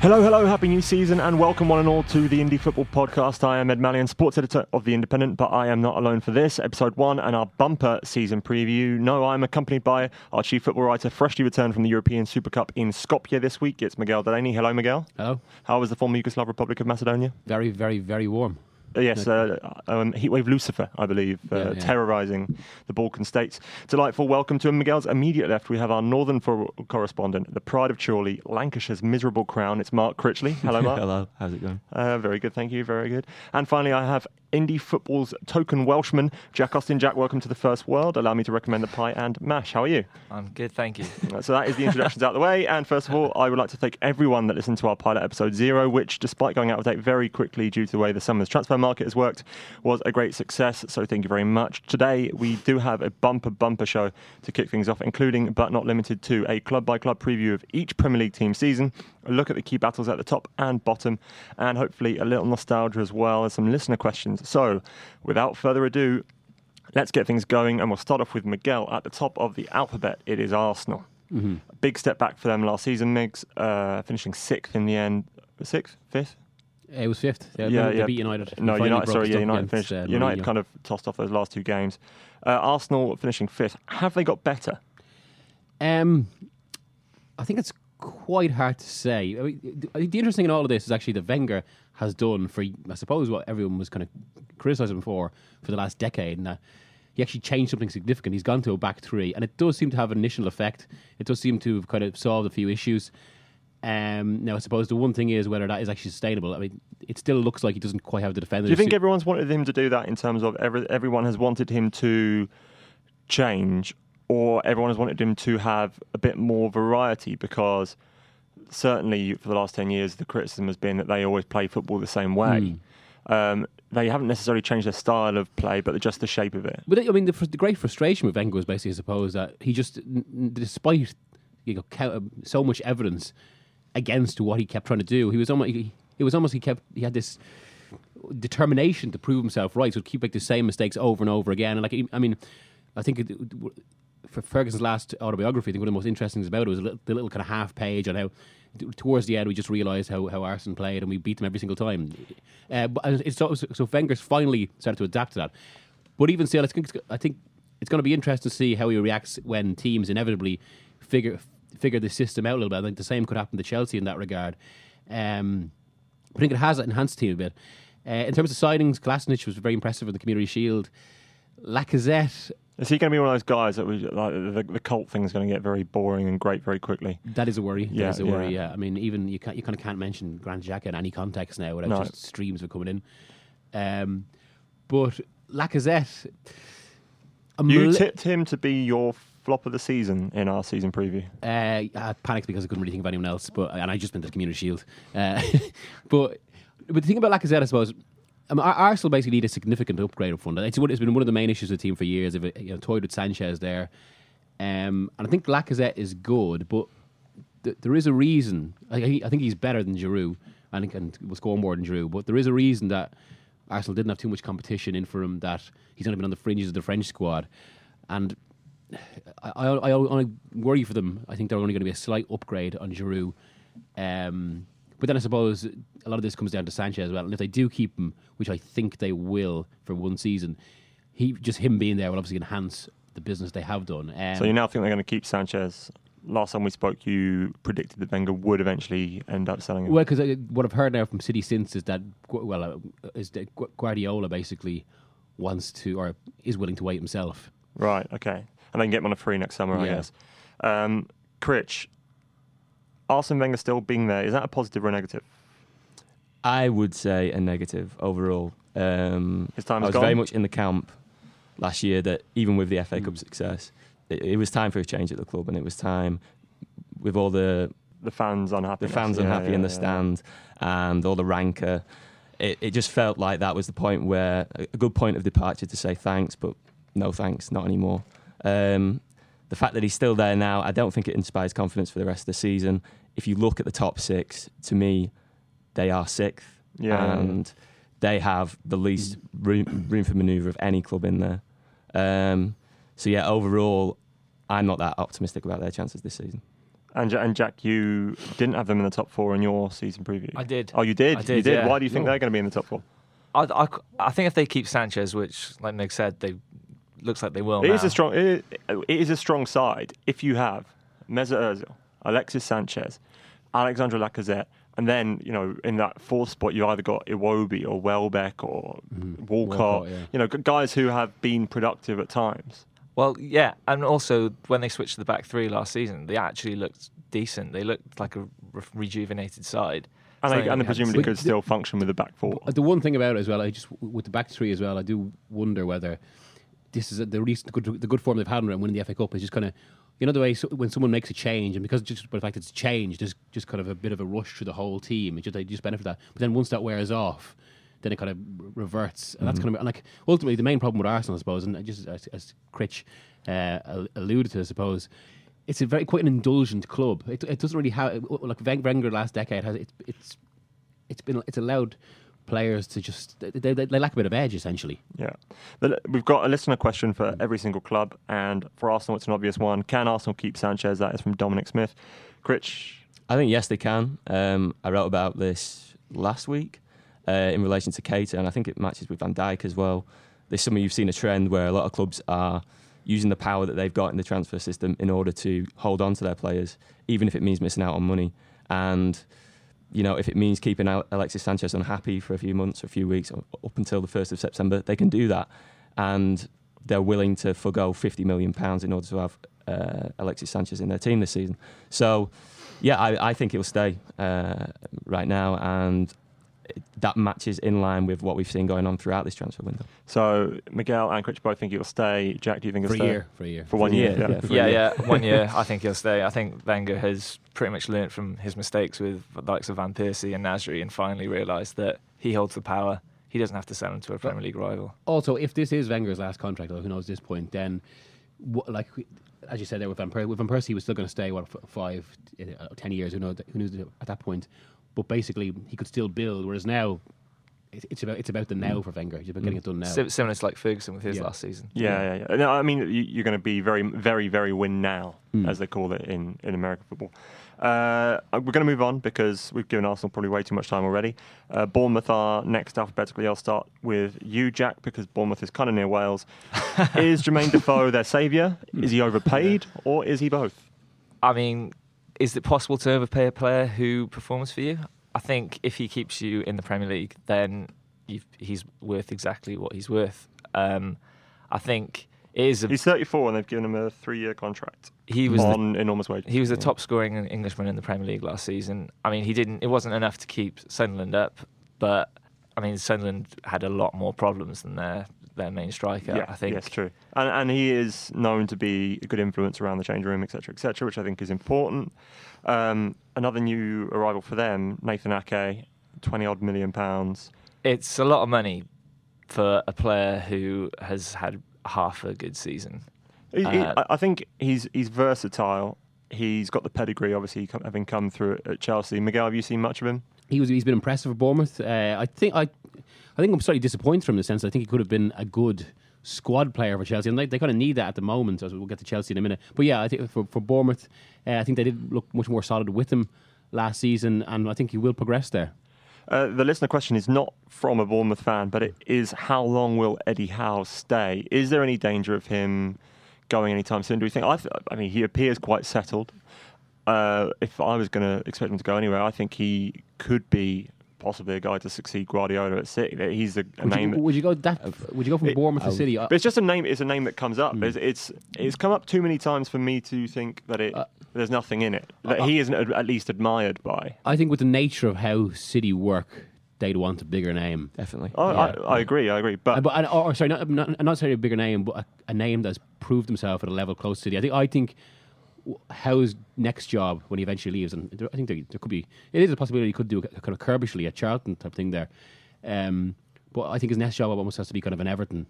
Hello, hello, happy new season, and welcome one and all to the Indie Football Podcast. I am Ed Malyon, sports editor of The Independent, but I am not alone for this, episode one and our bumper season preview. No, I'm accompanied by our chief football writer, freshly returned from the European Super Cup in Skopje this week. It's Miguel Delaney. Hello, Miguel. Hello. How was the former Yugoslav Republic of Macedonia? Very, very, very warm. Uh, Yes, uh, um, Heatwave Lucifer, I believe, uh, Yeah, yeah. terrorising the Balkan states. Delightful welcome to him. Miguel's immediate left. We have our northern for- correspondent, the pride of Chorley, Lancashire's miserable crown. It's Mark Critchley. Hello, Mark. Hello, how's it going? Uh, very good, thank you. Very good. And finally, I have indie football's token Welshman, Jack Austin. Jack, welcome to the first world. Allow me to recommend the pie and mash. How are you? I'm good, thank you. So that is the introductions out of the way. And first of all, I would like to thank everyone that listened to our pilot episode zero, which, despite going out of date very quickly due to the way the summer's transfer market has worked, was a great success. So thank you very much. Today, we do have a bumper bumper show to kick things off, including but not limited to a club by club preview of each Premier League team season, a look at the key battles at the top and bottom, and hopefully a little nostalgia as well as some listener questions. So, without further ado, Let's get things going, and we'll start off with Miguel at the top of the alphabet. It is Arsenal. Mm-hmm. A big step back for them last season, Migs, uh, finishing sixth in the end. Sixth, fifth? It was fifth. Yeah, yeah, they yeah. beat United. No, United. Sorry, yeah, United finished. uh, United kind of tossed off those last two games. Uh, Arsenal finishing fifth. Have they got better? Um, I think it's quite hard to say. I mean, the interesting in all of this is actually that Wenger has done for, I suppose, what everyone was kind of criticising him for for the last decade, and that he actually changed something significant. He's gone to a back three, and it does seem to have an initial effect. It does seem to have kind of solved a few issues. Um, now, I suppose the one thing is whether that is actually sustainable. I mean, it still looks like he doesn't quite have the defenders. Do you think everyone's wanted him to do that in terms of every, everyone has wanted him to change, or everyone has wanted him to have a bit more variety? Because certainly for the last 10 years, the criticism has been that they always play football the same way. Um, they haven't necessarily changed their style of play, but just the shape of it. But I mean, the, the great frustration with Wenger was basically, I suppose, that he just, despite you know cou- so much evidence against what he kept trying to do, he was almost, he, it was almost he kept he had this determination to prove himself right, so he'd keep like the same mistakes over and over again. And like, I mean, I think it, for Ferguson's last autobiography, I think one of the most interesting things about it was little, the little kind of half page on how towards the end we just realised how, how Arsenal played and we beat them every single time. Uh, but it's so, so finally started to adapt to that. But even still, it's, I think it's going to be interesting to see how he reacts when teams inevitably figure figure the system out a little bit. I think the same could happen to Chelsea in that regard. Um, I think it has enhanced the team a bit. Uh, in terms of signings, Kolasinac was very impressive with the Community Shield. Lacazette, Is he going to be one of those guys that we, like, the, the cult is going to get very boring and great very quickly? that is a worry. Yeah, that is a worry. yeah. Yeah, I mean, even you can't, you kind of can't mention Granit Xhaka in any context now without No. just streams of coming in. Um, but Lacazette, I'm You li- tipped him to be your flop of the season in our season preview. Uh, I panicked because I couldn't really think of anyone else, but and I just been to the Community Shield. Uh, but but the thing about Lacazette, I suppose, I mean, Arsenal basically need a significant upgrade up front. It's, it's been one of the main issues of the team for years. They've you know, toyed with Sanchez there, um, and I think Lacazette is good, but th- there is a reason. I, I think he's better than Giroud, and can will score more than Giroud. But there is a reason that Arsenal didn't have too much competition in for him. That he's only been on the fringes of the French squad, and I, I, I only worry for them. I think they're only going to be a slight upgrade on Giroud. Um, but then I suppose a lot of this comes down to Sanchez as well. And if they do keep him, which I think they will for one season, he just him being there will obviously enhance the business they have done. Um, So you now think they're going to keep Sanchez? Last time we spoke, you predicted that Wenger would eventually end up selling him. Well, because what I've heard now from City since is that well, uh, is that Gu- Guardiola basically wants to or is willing to wait himself. Right, okay. And they can get him on a free next summer, I guess. Um, Critch, Arsene Wenger still being there, is that a positive or a negative? I would say a negative overall. Um, His time I was gone? very much in the camp last year that even with the FA Cup Mm. success, it, it was time for a change at the club, and it was time with all the The fans unhappy. the fans unhappy in the stand and all the rancor. It, it just felt like that was the point where a good point of departure to say thanks, but no thanks, not anymore. Um, the fact that he's still there now, I don't think it inspires confidence for the rest of the season. If you look at the top six, to me, they are sixth, Yeah. and they have the least room, room for manoeuvre of any club in there. Um, so yeah, overall, I'm not that optimistic about their chances this season. And, and Jack, you didn't have them in the top four in your season preview. I did. Oh, you did. I You did, did. yeah. Why do you think No. they're going to be in the top four? I, I, I think if they keep Sanchez, which, like Nick said, they looks like they will. It now. is a strong. It is, it is a strong side if you have Mesut Ozil, Alexis Sanchez, Alexandre Lacazette, and then you know in that fourth spot you either got Iwobi or Welbeck or mm-hmm. Walcott. Walcott, yeah. You know, guys who have been productive at times. Well, yeah, and also when they switched to the back three last season, they actually looked decent. They looked like a re- rejuvenated side. And, Something they, and we they presumably seen. could still function with the back four. The one thing about it as well, I just with the back three as well, I do wonder whether this is the recent the good the good form they've had in winning the FA Cup is just kind of you know the way so, when someone makes a change and because just by the fact it's changed, there's just kind of a bit of a rush through the whole team. It just they just benefit that, but then once that wears off. Then it kind of reverts, and that's kind of and like ultimately the main problem with Arsenal, I suppose, and just as, as Critch uh, alluded to, I suppose, it's a very quite an indulgent club. It, it doesn't really have like Wen- Wenger last decade has it, it's it's been it's allowed players to just they, they, they lack a bit of edge essentially. Yeah. We've got a listener question for every single club, and for Arsenal, it's an obvious one. Can Arsenal keep Sanchez? That is from Dominic Smith. Critch, I think yes, they can. Um, I wrote about this last week uh, in relation to Keita, and I think it matches with Van Dijk as well. This summer, you've seen a trend where a lot of clubs are using the power that they've got in the transfer system in order to hold on to their players, even if it means missing out on money. And you know, if it means keeping Alexis Sanchez unhappy for a few months or a few weeks or up until the first of September, they can do that, and they're willing to forgo 50 million pounds in order to have uh, Alexis Sanchez in their team this season. So, yeah, I, I think he'll stay uh, right now, and that matches in line with what we've seen going on throughout this transfer window. So Miguel and Critch both think he'll stay. Jack, do you think For he'll a stay? year, for a year. For one For year, year, yeah. yeah, yeah, year. yeah, one year. I think he'll stay. I think Wenger has pretty much learnt from his mistakes with the likes of Van Persie and Nasri, and finally realised that he holds the power. He doesn't have to sell him to a Premier League rival. Also, if this is Wenger's last contract, although who knows at this point, then wh- like as you said there with Van Persie, with Van Persie, he was still going to stay what f- five, uh, ten years. Who knows? Who knows at that point? But basically, he could still build. Whereas now, it- it's about it's about the now for Wenger. It's about getting it done now. Similar to like Ferguson with his Yeah. last season. Yeah, yeah, yeah. No, I mean, you- you're going to be very, very, very win now, Hmm. as they call it in, in American football. Uh, we're going to move on because we've given Arsenal probably way too much time already. Uh, Bournemouth are next alphabetically. I'll start with you, Jack, because Bournemouth is kind of near Wales. is Jermaine Defoe their saviour? Is he overpaid, or is he both? I mean, is it possible to overpay a player who performs for you? I think if he keeps you in the Premier League, then you've, he's worth exactly what he's worth. Um, I think it is. A, He's 34, and they've given him a three-year contract he was the, on enormous wages. he was the Yeah. top scoring Englishman in the Premier League last season. I mean, he didn't. It wasn't enough to keep Sunderland up, but I mean, Sunderland had a lot more problems than their their main striker. Yeah, I think. yes, true. And, and he is known to be a good influence around the change room, etc., etc., which I think is important. Um, another new arrival for them, Nathan Ake, twenty odd million pounds. It's a lot of money for a player who has had half a good season. He- he- Uh, I I think he's he's versatile. He's got the pedigree, obviously, having come through at- at Chelsea. Miguel, have you seen much of him? he was he's been impressive for Bournemouth. Uh, I think I I think I'm slightly disappointed from the sense I think he could have been a good squad player for Chelsea, and they, they kind of need that at the moment. As we'll get to Chelsea in a minute, but yeah, I think for for Bournemouth, uh, I think they did look much more solid with him last season, and I think he will progress there. Uh, the listener question is not from a Bournemouth fan, but it is how long will Eddie Howe stay? Is there any danger of him going anytime soon? Do we think? I, th- I mean, he appears quite settled. Uh, if I was going to expect him to go anywhere, I think he could be possibly a guy to succeed Guardiola at City. He's a, a Would name. you, would you go that? Would you go from It- Bournemouth to City? But it's just a name. It's a name that comes up. It's, it's it's come up too many times for me to think that it Uh, there's nothing in it. That he isn't at at least admired by. I think with the nature of how City work, they'd want a bigger name. Definitely. Oh, Yeah. I, I agree. I agree. But Uh, but or, or sorry, not, not not necessarily a bigger name, but a, a name that's proved himself at a level close to the. I think I think w- Howe's next job when he eventually leaves, and there, I think there, there could be it is a possibility he could do a, kind of Curbishley at Charlton type thing there. Um, but I think his next job almost has to be kind of an Everton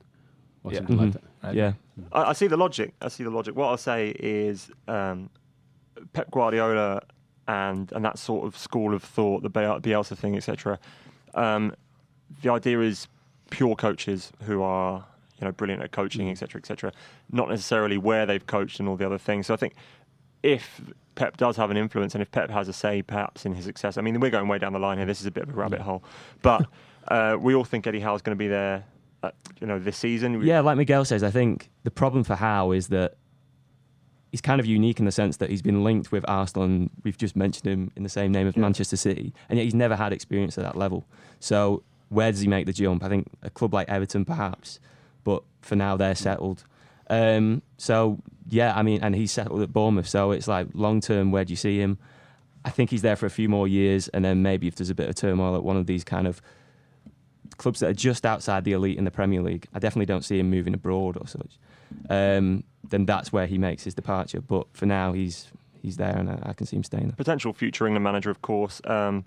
or Yeah. something like that. Yeah. I, I see the logic. I see the logic. What I'll say is um, Pep Guardiola and and that sort of school of thought, the Biel- Bielsa thing, etc. Um, the idea is pure coaches who are you know brilliant at coaching, etc., etc. Not necessarily where they've coached and all the other things. So I think if Pep does have an influence and if Pep has a say perhaps in his success, I mean we're going way down the line here. This is a bit of a rabbit hole, but uh, we all think Eddie Howe's going to be there. Uh, you know, this season. Yeah, like Miguel says, I think the problem for Howe is that he's kind of unique in the sense that he's been linked with Arsenal, and we've just mentioned him in the same name of Manchester City, and yet he's never had experience at that level. So where does he make the jump? I think a club like Everton, perhaps, but for now they're settled. Um, so yeah, I mean, and he's settled at Bournemouth, so it's like long term. Where do you see him? I think he's there for a few more years, and then maybe if there's a bit of turmoil at one of these kind of clubs that are just outside the elite in the Premier League, I definitely don't see him moving abroad or such. Um, then that's where he makes his departure. But for now, he's he's there, and I, I can see him staying there. potential future England manager, of course. Um,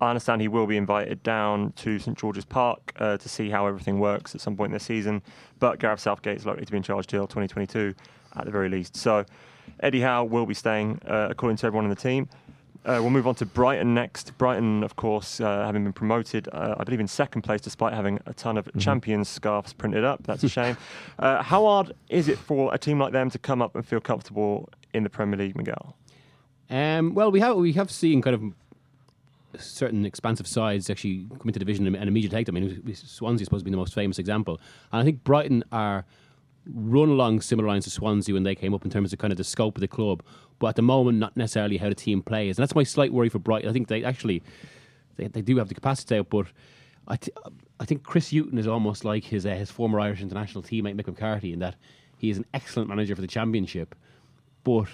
I understand he will be invited down to St George's Park uh, to see how everything works at some point this season. But Gareth Southgate is likely to be in charge till 2022 at the very least. So Eddie Howe will be staying, uh, according to everyone in the team. Uh, we'll move on to Brighton next. Brighton, of course, uh, having been promoted, uh, I believe, in second place despite having a ton of champions scarves printed up. That's a shame. uh, how hard is it for a team like them to come up and feel comfortable in the Premier League, Miguel? Um, well, we have we have seen kind of certain expansive sides actually come into division and, and immediately take them. I mean, Swansea is supposed to be the most famous example, and I think Brighton are run along similar lines to Swansea when they came up in terms of kind of the scope of the club, but at the moment not necessarily how the team plays, and that's my slight worry for Brighton. I think they actually they, they do have the capacity out, but I, th- I think Chris Hughton is almost like his uh, his former Irish international teammate Mick McCarthy in that he is an excellent manager for the Championship, but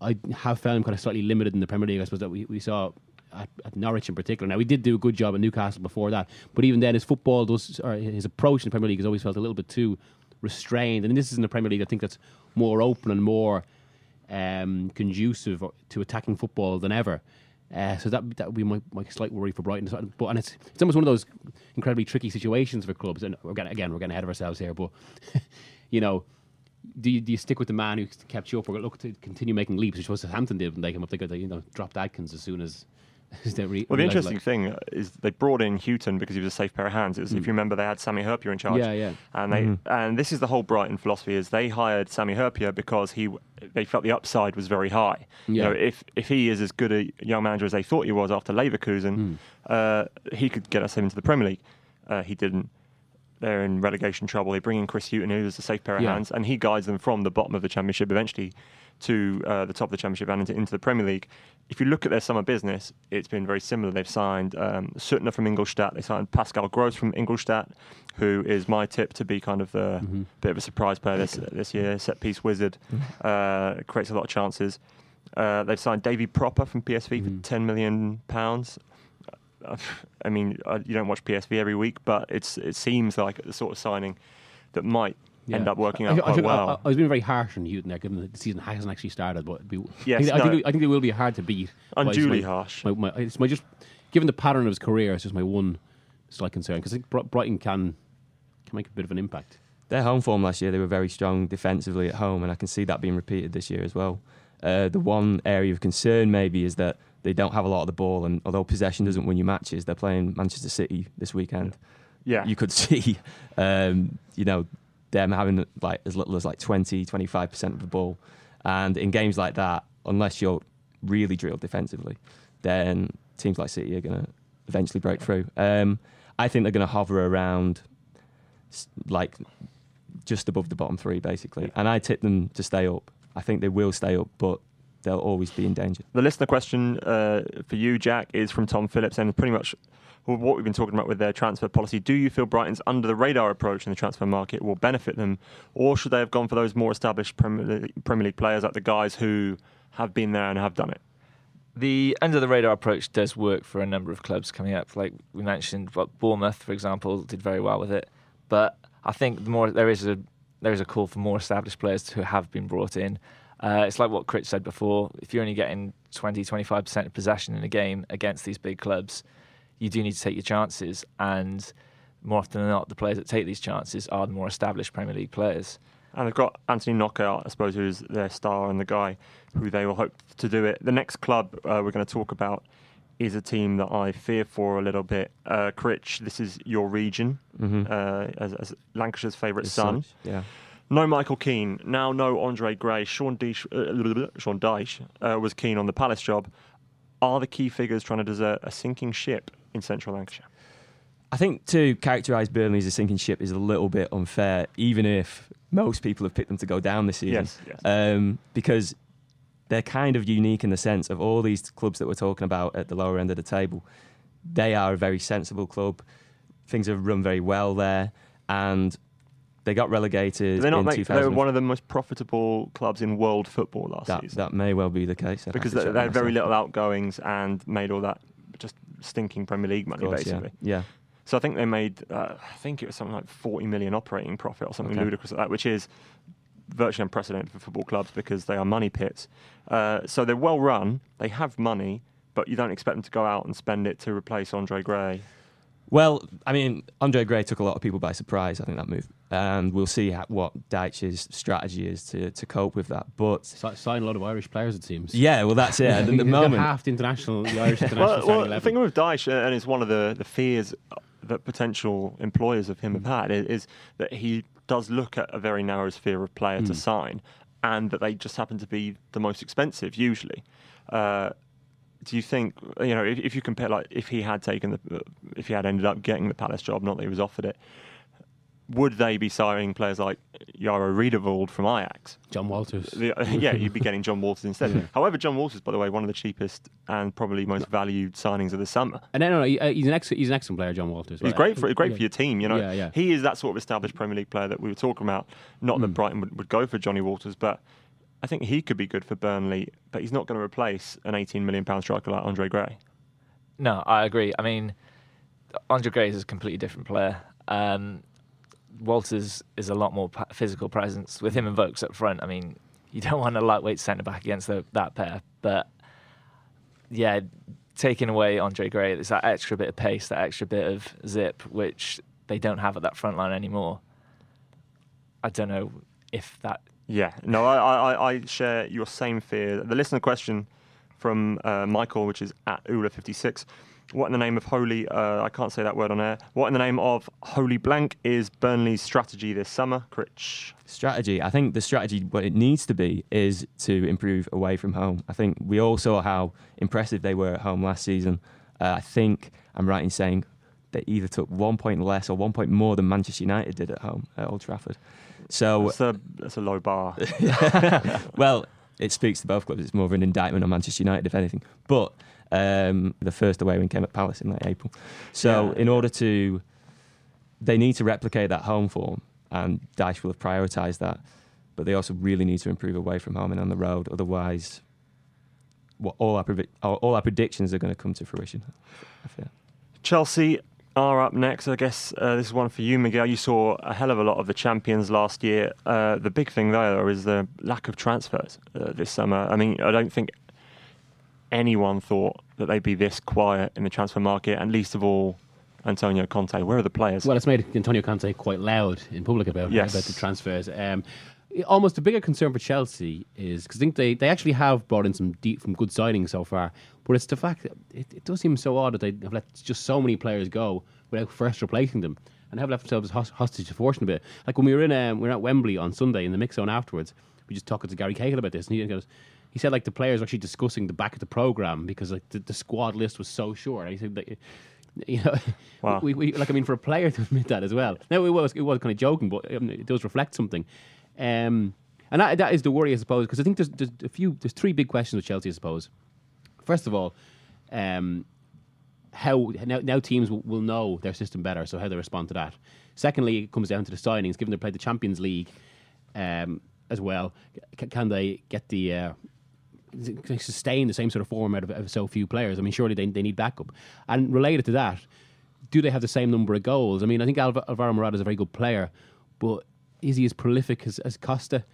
I have found him kind of slightly limited in the Premier League. I suppose that we, we saw at, at Norwich in particular. Now we did do a good job at Newcastle before that, but even then his football does or his approach in the Premier League has always felt a little bit too restrained. And this is in the Premier League. I think that's more open and more um, conducive to attacking football than ever. Uh, so that that would be my, my slight worry for Brighton. But and it's it's almost one of those incredibly tricky situations for clubs. And we're getting, again we're getting ahead of ourselves here, but you know. Do you, do you stick with the man who kept you up, or look to continue making leaps, which was Southampton did when they came up? They got you know dropped Adkins as soon as, as Well, the interesting like- thing is they brought in Hughton because he was a safe pair of hands. It was, If you remember, they had Sami Hyypiä in charge. Yeah, yeah. And they and this is the whole Brighton philosophy: is they hired Sami Hyypiä because he they felt the upside was very high. You know, if if he is as good a young manager as they thought he was after Leverkusen, uh, he could get us into the Premier League. Uh, he didn't. They're in relegation trouble. They bring in Chris Hughton, who's a safe pair of Yeah. hands, and he guides them from the bottom of the Championship eventually to uh, the top of the Championship and into, into the Premier League. If you look at their summer business, it's been very similar. They've signed um, Suttner from Ingolstadt. They signed Pascal Gross from Ingolstadt, who is my tip to be kind of the bit of a surprise player this this year. Set piece wizard, uh, creates a lot of chances. Uh, they've signed Davy Pröpper from PSV for 10 million pounds. Uh, I mean, uh, you don't watch PSV every week, but it's it seems like the sort of signing that might end up working out I, quite think- I- well. I, I was being very harsh on Hughton there, given that the season hasn't actually started. But be, Yes, I, think, I, no. think, I think they will be hard to beat. But it's Unduly my- harsh. My, my, it's my just given the pattern of his career, it's just my one slight concern because I think Brighton can can make a bit of an impact. Their home form last year, they were very strong defensively at home, and I can see that being repeated this year as well. Uh, the one area of concern maybe is that they don't have a lot of the ball, and although possession doesn't win you matches, they're playing Manchester City this weekend. yeah, You could see, um, you know, them having like as little as like 20, 25 percent of the ball, and in games like that, unless you're really drilled defensively, then teams like City are going to eventually break through. Um, I think they're going to hover around like just above the bottom three, basically. And I tip them to stay up. I think they will stay up, but they'll always be in danger. The listener question uh, for you, Jack, is from Tom Phillips, and pretty much what we've been talking about with their transfer policy. Do you feel Brighton's under the radar approach in the transfer market will benefit them, or should they have gone for those more established Premier League, players, like the guys who have been there and have done it? the under the radar approach does work for a number of clubs coming up. Like we mentioned, Bournemouth, for example, did very well with it. But I think the more there is a there is a call for more established players who have been brought in. Uh, it's like what Critch said before. If you're only getting 20, 25% of possession in a game against these big clubs, you do need to take your chances. And more often than not, the players that take these chances are the more established Premier League players. And they've got Anthony Knockaert, I suppose, who's their star and the guy who they will hope to do it. The next club uh, we're going to talk about is a team that I fear for a little bit. Uh, Critch, this is your region, Mhm. uh, as, as Lancashire's favourite As son. such, Yeah. No Michael Keane, now no Andre Gray. Sean Dyche, uh, Sean Dyche uh, was keen on the Palace job. Are the key figures trying to desert a sinking ship in central Lancashire? I think to characterise Burnley as a sinking ship is a little bit unfair, even if most people have picked them to go down this season. Yes, yes. Um, because they're kind of unique in the sense of all these clubs that we're talking about at the lower end of the table. They are a very sensible club. Things have run very well there, and they got relegated They're not they were one of the most profitable clubs in world football last that, season that may well be the case. I'd because they, they had very little outgoings and made all that just stinking Premier League money, course, basically. Yeah. yeah. So I think they made, uh, I think it was something like 40 million operating profit or something Okay. ludicrous like that, which is virtually unprecedented for football clubs because they are money pits. Uh, so they're well run, they have money, but you don't expect them to go out and spend it to replace Andre Gray. Well, I mean, Andre Gray took a lot of people by surprise. I think that move, and we'll see how, what Dyche's strategy is to, to cope with that. But Si- Sign a lot of Irish players, it seems. yeah, well, that's it. At the moment, half the international, the Irish international Well, well the thing with Dyche, uh, and it's one of the, the fears that potential employers of him have had, is, is that he does look at a very narrow sphere of player to sign, and that they just happen to be the most expensive usually. Uh, do you think you know if, if you compare like if he had taken the if he had ended up getting the Palace job, not that he was offered it, would they be signing players like Jairo Riedewald from Ajax? John Walters. The, yeah, you'd be getting John Walters instead. However, John Walters, by the way, one of the cheapest and probably most valued signings of the summer. And then, no, no, uh, he's an ex- he's an excellent player, John Walters. He's right? great for great Yeah. for your team. You know, Yeah, yeah. he is that sort of established Premier League player that we were talking about. Not that Brighton would, would go for Johnny Walters, but I think he could be good for Burnley. But he's not going to replace an 18 million pound striker like Andre Gray. No, I agree. I mean, Andre Gray is a completely different player. Um, Walters is a lot more physical presence with him and Vokes up front. I mean, you don't want a lightweight centre back against the, that pair, but yeah, taking away Andre Gray, there's that extra bit of pace, that extra bit of zip, which they don't have at that front line anymore. I don't know if that. Yeah, no, I, I, I share your same fear. The listener question from uh, Michael, which is at Ula56. What in the name of holy, uh, I can't say that word on air. What in the name of holy blank is Burnley's strategy this summer? Critch. strategy. I think the strategy, what it needs to be, is to improve away from home. I think we all saw how impressive they were at home last season. Uh, I think I'm right in saying they either took one point less or one point more than Manchester United did at home at Old Trafford. So, That's a, that's a low bar. well, it speaks to both clubs. It's more of an indictment on Manchester United, if anything. But um, the first away win came at Palace in like April. So, Yeah. in order to, they need to replicate that home form, and Dyche will have prioritised that. But they also really need to improve away from home and on the road. Otherwise, what all our all all our predictions are going to come to fruition. I fear. Chelsea are up next. I guess uh, this is one for you, Miguel. You saw a hell of a lot of the champions last year. Uh, the big thing there though, is the lack of transfers uh, this summer. I mean, I don't think anyone thought that they'd be this quiet in the transfer market, and least of all, Antonio Conte. Where are the players? Well, it's made Antonio Conte quite loud in public about, Yes. about the transfers. Um, almost the bigger concern for Chelsea is because I think they, they actually have brought in some deep, some good signings so far, but it's the fact that it, it does seem so odd that they have let just so many players go without first replacing them and have left themselves hostage to fortune a bit. Like when we were in um, we were at Wembley on Sunday in the mix zone afterwards, we just talking to Gary Cahill about this, and he goes. He said like the players were actually discussing the back of the program because like the, the squad list was so short. He said that you know, Wow. we, we like I mean for a player to admit that as well. Now it was it was kind of joking, but um, it does reflect something. Um, and that, that is the worry, I suppose, because I think there's, there's a few there's three big questions with Chelsea, I suppose. First of all, um, how now, now teams will, know their system better, so how they respond to that. Secondly, it comes down to the signings. Given they played the Champions League um, as well, c- can they get the uh, sustain the same sort of form out of, of so few players. I mean, surely they, they need backup. And related to that, do they have the same number of goals? I mean, I think Alv- Alvaro Morata is a very good player, but is he as prolific as, as Costa?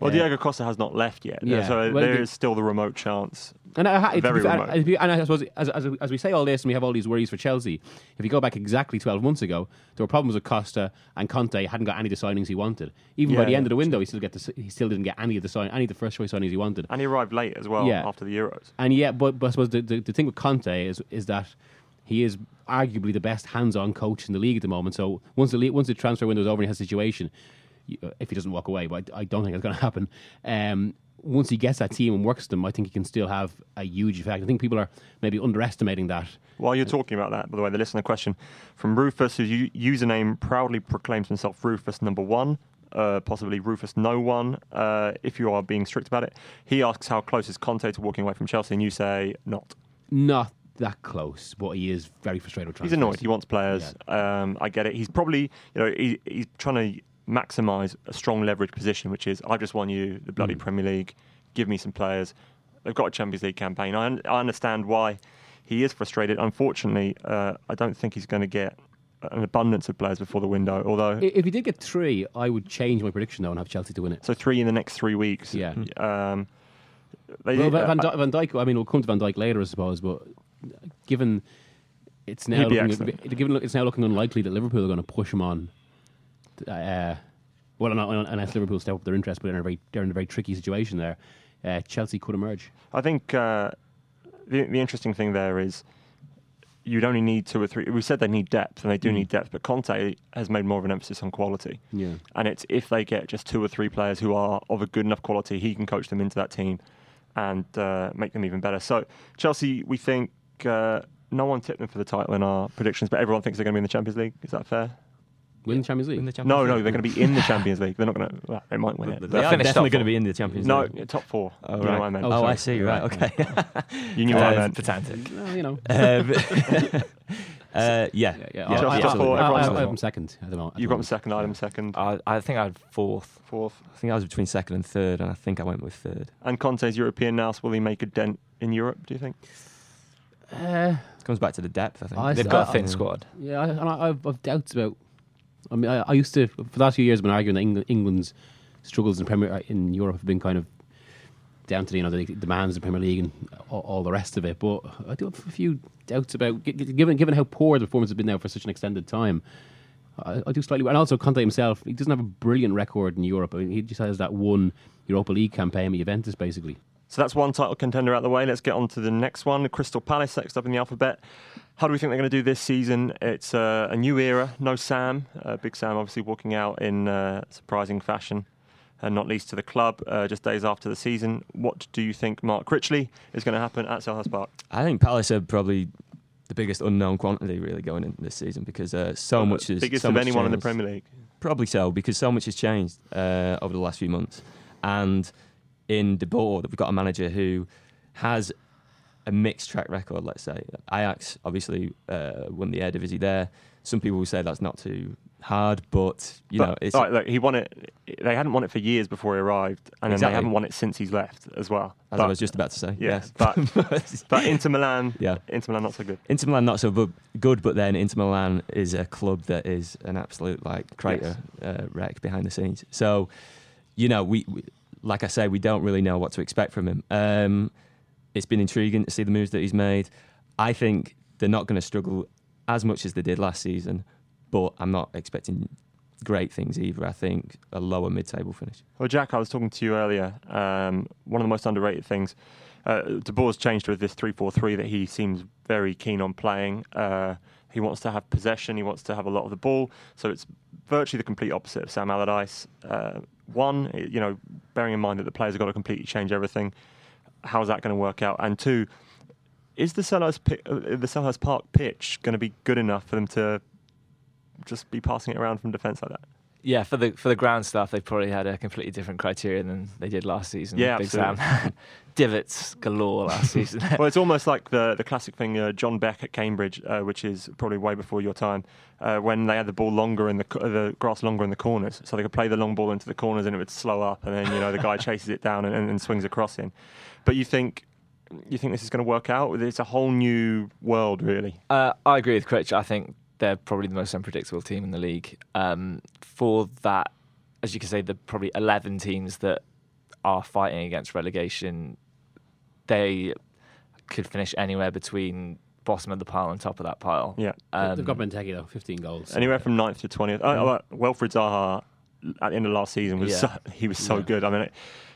Well, Uh, Diego Costa has not left yet, Yeah. so Well, there the- is still the remote chance. And I, I, Very and, remote. and, and I suppose as, as, as we say all this and we have all these worries for Chelsea, if you go back exactly 12 months ago, there were problems with Costa and Conte hadn't got any of the signings he wanted. Even by the end of the window, he still get the, he still didn't get any of the sign, any of the first choice signings he wanted. And he arrived late as well Yeah. after the Euros. And yeah, but, but I suppose the, the, the thing with Conte is is that he is arguably the best hands-on coach in the league at the moment. So once the league, once the transfer window is over and he has a situation, if he doesn't walk away, but I, I don't think it's going to happen. Um, once he gets that team and works them, I think he can still have a huge effect. I think people are maybe underestimating that. While you're talking about that, by the way, the listener question from Rufus, whose username proudly proclaims himself Rufus number one, uh, possibly Rufus no one, uh, if you are being strict about it. He asks how close is Conte to walking away from Chelsea, and you say not. Not that close, but he is very frustrated with He's annoyed. He wants players. Um, I get it. He's probably, you know, he, he's trying to maximise a strong leverage position, which is I've just won you the bloody Premier League. Give me some players. They've got a Champions League campaign. I, un- I understand why he is frustrated. Unfortunately, uh, I don't think he's going to get an abundance of players before the window. Although, If he did get three, I would change my prediction though and have Chelsea to win it. so three in the next three weeks. Yeah. Um, they, Well, Van, Van, uh, Van Dijk. I mean, we'll come to Van Dijk later, I suppose. But given it's now looking, given it's now looking unlikely that Liverpool are going to push him on. Uh, well, unless Liverpool step up their interest, but they're in a very they're in a very tricky situation there. Uh, Chelsea could emerge. I think uh, the the interesting thing there is you'd only need two or three. We said they need depth, and they do need depth, but Conte has made more of an emphasis on quality. Yeah. And it's if they get just two or three players who are of a good enough quality, he can coach them into that team and uh, make them even better. So Chelsea, we think uh, no one tipped them for the title in our predictions, but everyone thinks they're going to be in the Champions League. Is that fair? Win the Champions League. In the Champions No, League. no, they're going to be in the Champions League. They're not going to. Well, they might win it. They They'll are definitely going to be in the Champions No, League. No, top four. Oh, you know what I meant. Oh, Sorry. I see. Right. Okay. You knew what I Uh, meant. pedantic. Well, you know. um, uh, yeah. Yeah, yeah. Yeah, I, top four, I, I, I, I have second at the moment. at You the got them second, I had them second, I, I think I had fourth. fourth. I think I was between second and third, and I think I went with third. And Conte's European now, so will he make a dent in Europe, do you think? Uh, It comes back to the depth. I think I They've I- got a thin squad. Yeah, and I've, I've doubts about. I mean, I, I used to for the last few years, I've been arguing that England, England's struggles in Premier uh, in Europe have been kind of down to the, you know the demands of the Premier League and all, all the rest of it. But I do have a few doubts about gi- gi- given given how poor the performance has been now for such an extended time. I, I do slightly, and also Conte himself, he doesn't have a brilliant record in Europe. I mean, he just has that one Europa League campaign with Juventus, basically. So that's one title contender out the way. Let's get on to the next one. Crystal Palace next up in the alphabet. How do we think they're going to do this season? It's uh, a new era. No Sam. Uh, Big Sam obviously walking out in uh, surprising fashion, and not least to the club uh, just days after the season. What do you think, Mark Critchley, is going to happen at Selhurst Park? I think Palace are probably the biggest unknown quantity really going into this season because uh, so much is biggest so of anyone in the. Premier League. Probably so because so much has changed uh, over the last few months, and in De Boer, we've got a manager who has a mixed track record. Let's say Ajax obviously uh, won the Eredivisie there. Some people will say that's not too hard, but you But, know it's right, look, he won it. They hadn't won it for years before he arrived, and Exactly. they haven't won it since he's left as well. as But- I was just about to say. yeah, yes, but but Inter Milan, Yeah. Inter Milan not so good. Inter Milan not so bu- good, but then Inter Milan is a club that is an absolute like crater uh, wreck behind the scenes. So, you know, we, we like I say, we don't really know what to expect from him. Um, it's been intriguing to see the moves that he's made. I think they're not going to struggle as much as they did last season, but I'm not expecting great things either. I think a lower mid-table finish. Well, Jack, I was talking to you earlier. Um, one of the most underrated things, uh, De Boer's changed with this 3 4 3 that he seems very keen on playing. Uh, he wants to have possession, he wants to have a lot of the ball. So it's virtually the complete opposite of Sam Allardyce. Uh, one, you know, bearing in mind that the players have got to completely change everything, how's that going to work out? And two, is the Selhurst, pi- uh, the Selhurst Park pitch going to be good enough for them to just be passing it around from defence like that? Yeah, for the for the ground stuff, they probably had a completely different criteria than they did last season. Yeah, Big absolutely. Sam. divots galore last season. well, it's almost like the the classic thing, uh, John Beck at Cambridge, uh, which is probably way before your time, uh, when they had the ball longer in the the grass longer in the corners, so they could play the long ball into the corners and it would slow up, and then you know the guy chases it down and, and, and swings across in. But you think you think this is going to work out? It's a whole new world, really. Uh, I agree with Critch. I think they're probably the most unpredictable team in the league. Um, for that, as you can say, the probably 11 teams that are fighting against relegation, they could finish anywhere between bottom of the pile and top of that pile. Yeah. Um, They've got Benteke though, 15 goals. Anywhere from 9th to twentieth. Oh, oh, Wilfried Zaha at the end of last season was Yeah. so, he was so Yeah. good. I mean,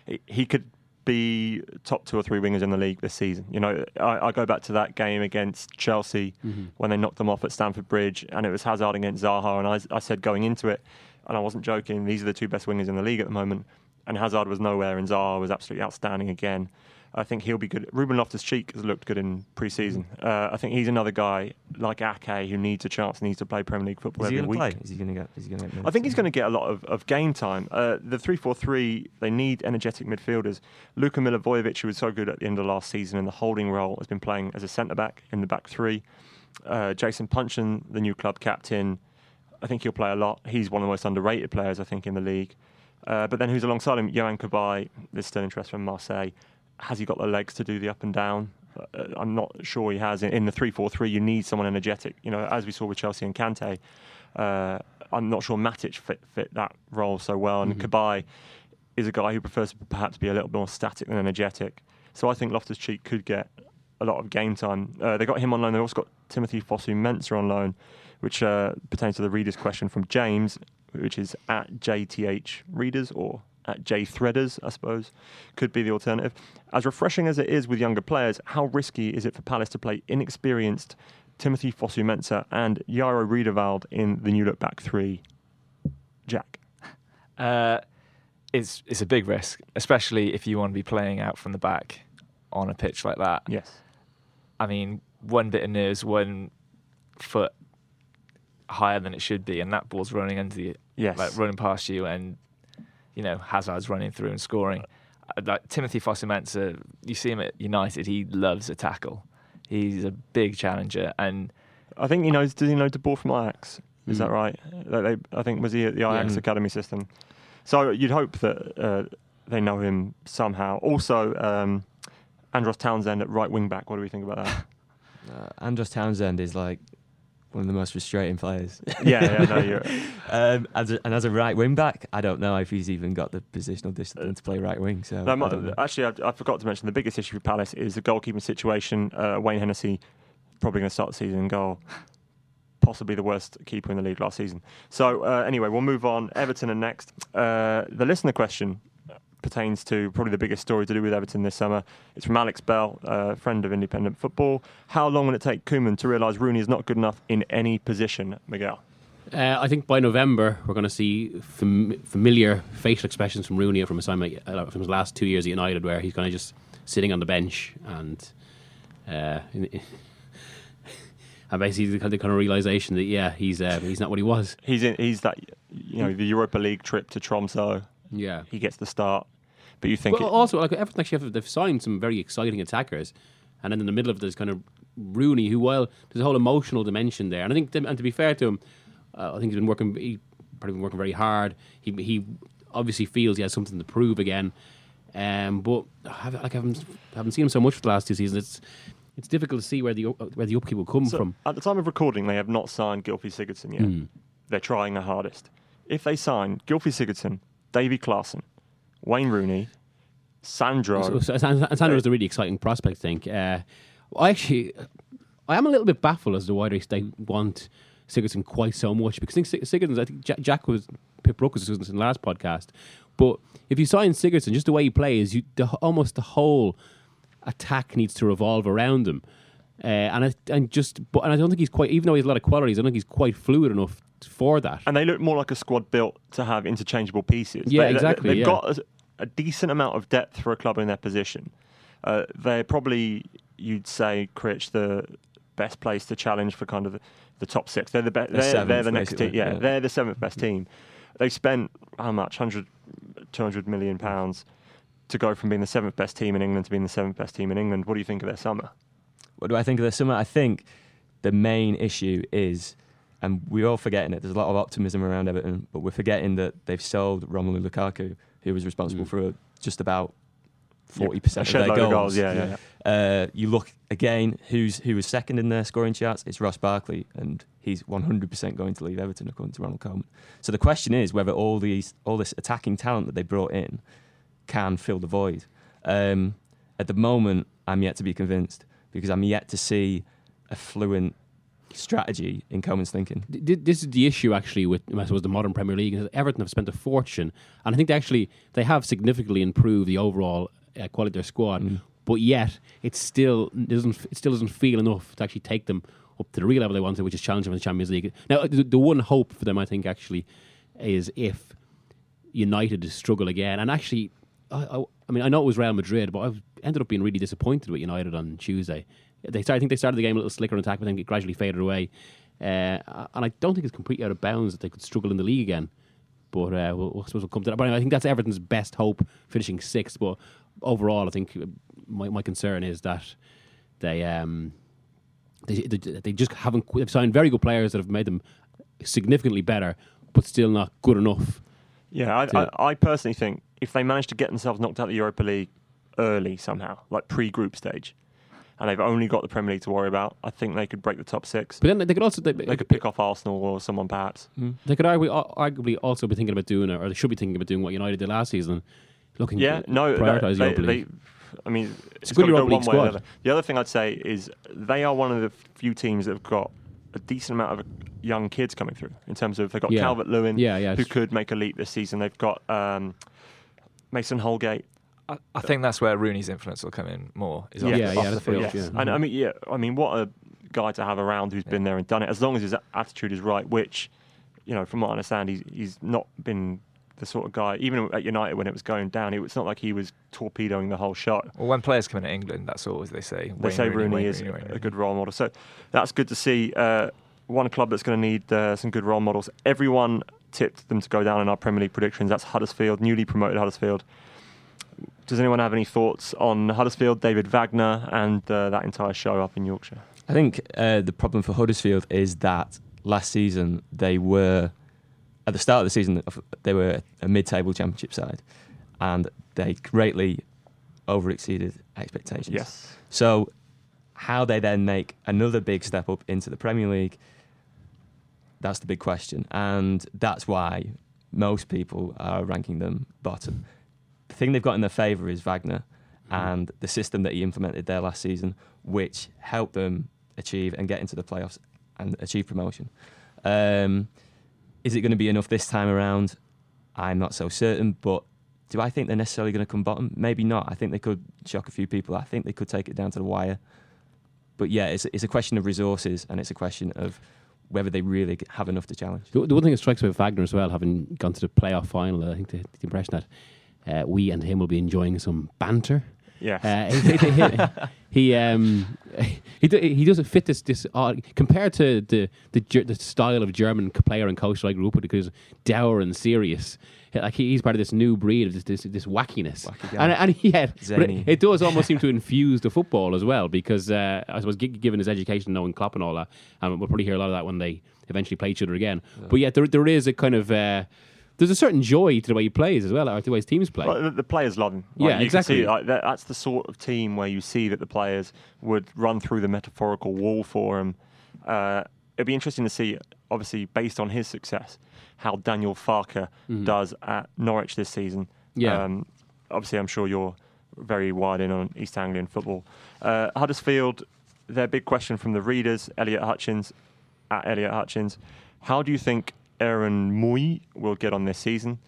it, he could be top two or three wingers in the league this season. You know, I, I go back to that game against Chelsea mm-hmm. when they knocked them off at Stamford Bridge, and it was Hazard against Zaha, and I, I said going into it, and I wasn't joking. These are the two best wingers in the league at the moment, and Hazard was nowhere, and Zaha was absolutely outstanding again. I think he'll be good. Ruben Loftus Cheek has looked good in pre-season. Uh, I think he's another guy like Ake who needs a chance, needs to play Premier League football Is every week. play? Is he going to get? Is he going to get? I think he's going to get a lot of, of game time. Uh, the 3 4 3, they need energetic midfielders. Luka Milivojevic, who was so good at the end of last season in the holding role, has been playing as a centre back in the back three. Uh, Jason Puncheon, the new club captain, I think he'll play a lot. He's one of the most underrated players, I think, in the league. Uh, but then who's alongside him? Yohan Cabaye, there's still interest from Marseille. Has he got the legs to do the up and down? Uh, I'm not sure he has. In, the 3 4 3, you need someone energetic. You know, as we saw with Chelsea and Kante, uh, I'm not sure Matic fit, fit that role so well. And Cabaye is a guy who prefers to perhaps be a little bit more static than energetic. So I think Loftus Cheek could get a lot of game time. Uh, they got him on loan. They've also got Timothy Fosu Mensah on loan, which uh, pertains to the reader's question from James, which is at JTH Readers or at J Threaders, I suppose, could be the alternative. As refreshing as it is with younger players, how risky is it for Palace to play inexperienced Timothy Fosu Mensah and Jairo Riedewald in the new look back three? Jack. Uh, it's it's a big risk, especially if you want to be playing out from the back on a pitch like that. Yes. I mean, one bit of nerves, one foot higher than it should be, and that ball's running under the Yes. like running past you, and you know Hazard's running through and scoring. Uh, Like Timothy Fosu-Mensah, you see him at United, he loves a tackle. He's a big challenger, and I think he knows. Does he know De Boer from Ajax? Is that Mm. right? Like they, I think was he at the Ajax Yeah. academy system. So you'd hope that uh, they know him somehow. Also, um, Andros Townsend at right wing back. What do we think about that? Uh, Andros Townsend is like one of the most frustrating players. yeah, yeah, no, you're, um, as a, and as a right wing back, I don't know if he's even got the positional discipline to play right wing. So No, I my- don't know. actually, I, I forgot to mention the biggest issue for Palace is the goalkeeping situation. Uh, Wayne Hennessy probably going to start the season in goal. Possibly the worst keeper in the league last season. So uh, anyway, we'll move on. Everton are next. Uh, the listener question pertains to probably the biggest story to do with Everton this summer. It's from Alex Bell, a friend of independent football. How long will it take Koeman to realise Rooney is not good enough in any position, Miguel? Uh, I think by November we're going to see fam- familiar facial expressions from Rooney from his time uh, from his last two years at United, where he's kind of just sitting on the bench and uh, and basically the kind of, kind of realization that yeah he's uh, he's not what he was. He's in, he's that you know the Europa League trip to Tromso. Yeah. He gets the start, but you think it- also, like Everton actually have, they've signed some very exciting attackers, and then in the middle of this kind of Rooney, who while there's a whole emotional dimension there, and I think, and to be fair to him, uh, I think he's been working, he probably been working very hard. He he obviously feels he has something to prove again, um, but I haven't, like I haven't haven't seen him so much for the last two seasons. It's it's difficult to see where the where the upkeep will come So, from. At the time of recording, they have not signed Gylfi Sigurdsson yet. Hmm. They're trying their hardest. If they sign Gylfi Sigurdsson, Davy Klaassen, Wayne Rooney, Sandro, So, so, a really exciting prospect, I think. Uh, I actually, I am a little bit baffled as to why they, want Sigurdsson quite so much because I think Sigurdsson, I think Jack, Jack was Pitt-Brooke was discussing in the last podcast. But if you sign Sigurdsson, just the way he plays, you the, almost the whole attack needs to revolve around him. Uh, and I and just but and I don't think he's quite even though he has a lot of qualities, I don't think he's quite fluid enough for that. and they look more like a squad built to have interchangeable pieces. Yeah, They- they- exactly, They've yeah. got a, a decent amount of depth for a club in their position. Uh, they're probably, you'd say, Critch, the best place to challenge for kind of the, the top six. They're the best. They're They're, they're, the next team. Yeah, yeah. they're the seventh best team. they spent how much 100, 200 million pounds to go from being the seventh best team in England to being the seventh best team in England. What do you think of their summer? What do I think of the summer? I think the main issue is, and we're all forgetting it. There's a lot of optimism around Everton, but we're forgetting that they've sold Romelu Lukaku, who was responsible Mm. for just about forty A percent of their goals. of goals. Yeah, yeah. yeah. Uh, you look again, who's who was second in their scoring charts? It's Ross Barkley, and he's 100% going to leave Everton according to Ronald Koeman. So the question is whether all these all this attacking talent that they brought in can fill the void. Um, at the moment, I'm yet to be convinced because I'm yet to see a fluent strategy in Koeman's thinking. Th- th- this is the issue actually with I suppose the modern Premier League. Is Everton have spent a fortune, and I think they actually they have significantly improved the overall uh, quality of their squad. Mm. But yet, it still doesn't it still doesn't feel enough to actually take them up to the real level they wanted, which is challenging for the Champions League. Now, the, the one hope for them, I think, actually, is if United struggle again. And actually, I, I, I mean, I know it was Real Madrid, but I ended up being really disappointed with United on Tuesday. They started, I think they started the game a little slicker in attack, but then it gradually faded away. Uh, and I don't think it's completely out of bounds that they could struggle in the league again. But uh, we'll, we'll, we'll come to that. But anyway, I think that's Everton's best hope, finishing sixth. But overall, I think my, my concern is that they um, they, they they just haven't. They've signed very good players that have made them significantly better, but still not good enough. Yeah, I, I, I personally think if they manage to get themselves knocked out of the Europa League early somehow, like pre-group stage, and they've only got the Premier League to worry about, I think they could break the top six. But then they could also they, They could pick off Arsenal or someone perhaps. They could argu- arguably also be thinking about doing, or they should be thinking about doing what United did last season, looking Yeah, to no, prioritise they, Europa they, League. I mean, it's, a good to go Europa one League way or the squad. other. The other thing I'd say is they are one of the few teams that have got a decent amount of young kids coming through in terms of they've got Yeah. Calvert Lewin, Yeah, yeah, who could make a leap this season. They've got um, Mason Holgate. I, I think that's where Rooney's influence will come in more. Is off Yeah, yeah, off yeah, the field. Yes. yeah. And I mean, yeah, I mean, what a guy to have around who's been there and done it. As long as his attitude is right, which, you know, from what I understand, he's he's not been the sort of guy. Even at United when it was going down, it was not like he was torpedoing the whole shot. Well, when players come in at England, that's always they say. They Wayne say Rooney, Wayne is Rooney, Wayne a good role model. So that's good to see. Uh, one club that's going to need uh, some good role models. Everyone tipped them to go down in our Premier League predictions. That's Huddersfield, newly promoted Huddersfield. Does anyone have any thoughts on Huddersfield, David Wagner, and uh, that entire show up in Yorkshire? I think uh, the problem for Huddersfield is that last season they were, at the start of the season, they were a mid-table championship side, and they greatly over-exceeded expectations. Yes. So, how they then make another big step up into the Premier League, that's the big question. And that's why most people are ranking them bottom. The thing they've got in their favour is Wagner and the system that he implemented there last season, which helped them achieve and get into the playoffs and achieve promotion. Um, is it going to be enough this time around? I'm not so certain, but do I think they're necessarily going to come bottom? Maybe not. I think they could shock a few people. I think they could take it down to the wire. But yeah, it's, it's a question of resources and it's a question of whether they really have enough to challenge. The, the one thing that strikes me with Wagner as well, having gone to the playoff final, I think the, the impression that uh, we and him will be enjoying some banter. Yes. Uh, he, he, he, he, um, he, he doesn't fit this this odd compared to the the, the style of German player and coach I grew up with because dour and serious. Like he, he's part of this new breed of this this, this wackiness, Wacky and and yeah, it, it does almost seem to infuse the football as well because uh, I suppose gi- given his education, knowing Klopp and all that, and we'll probably hear a lot of that when they eventually play each other again. But yeah, there there is a kind of uh, there's a certain joy to the way he plays as well, or to the way his teams play. Well, the, the players love him. Like, Yeah, you can see, exactly. like, that, that's the sort of team where you see that the players would run through the metaphorical wall for him. Uh, it'd be interesting to see, obviously, based on his success, how Daniel Farke does at Norwich this season. Yeah. Um, obviously, I'm sure you're very wide in on East Anglian football. Uh, Huddersfield, their big question from the readers, Elliot Hutchins, at Elliot Hutchins. How do you think Aaron Mooy will get on this season?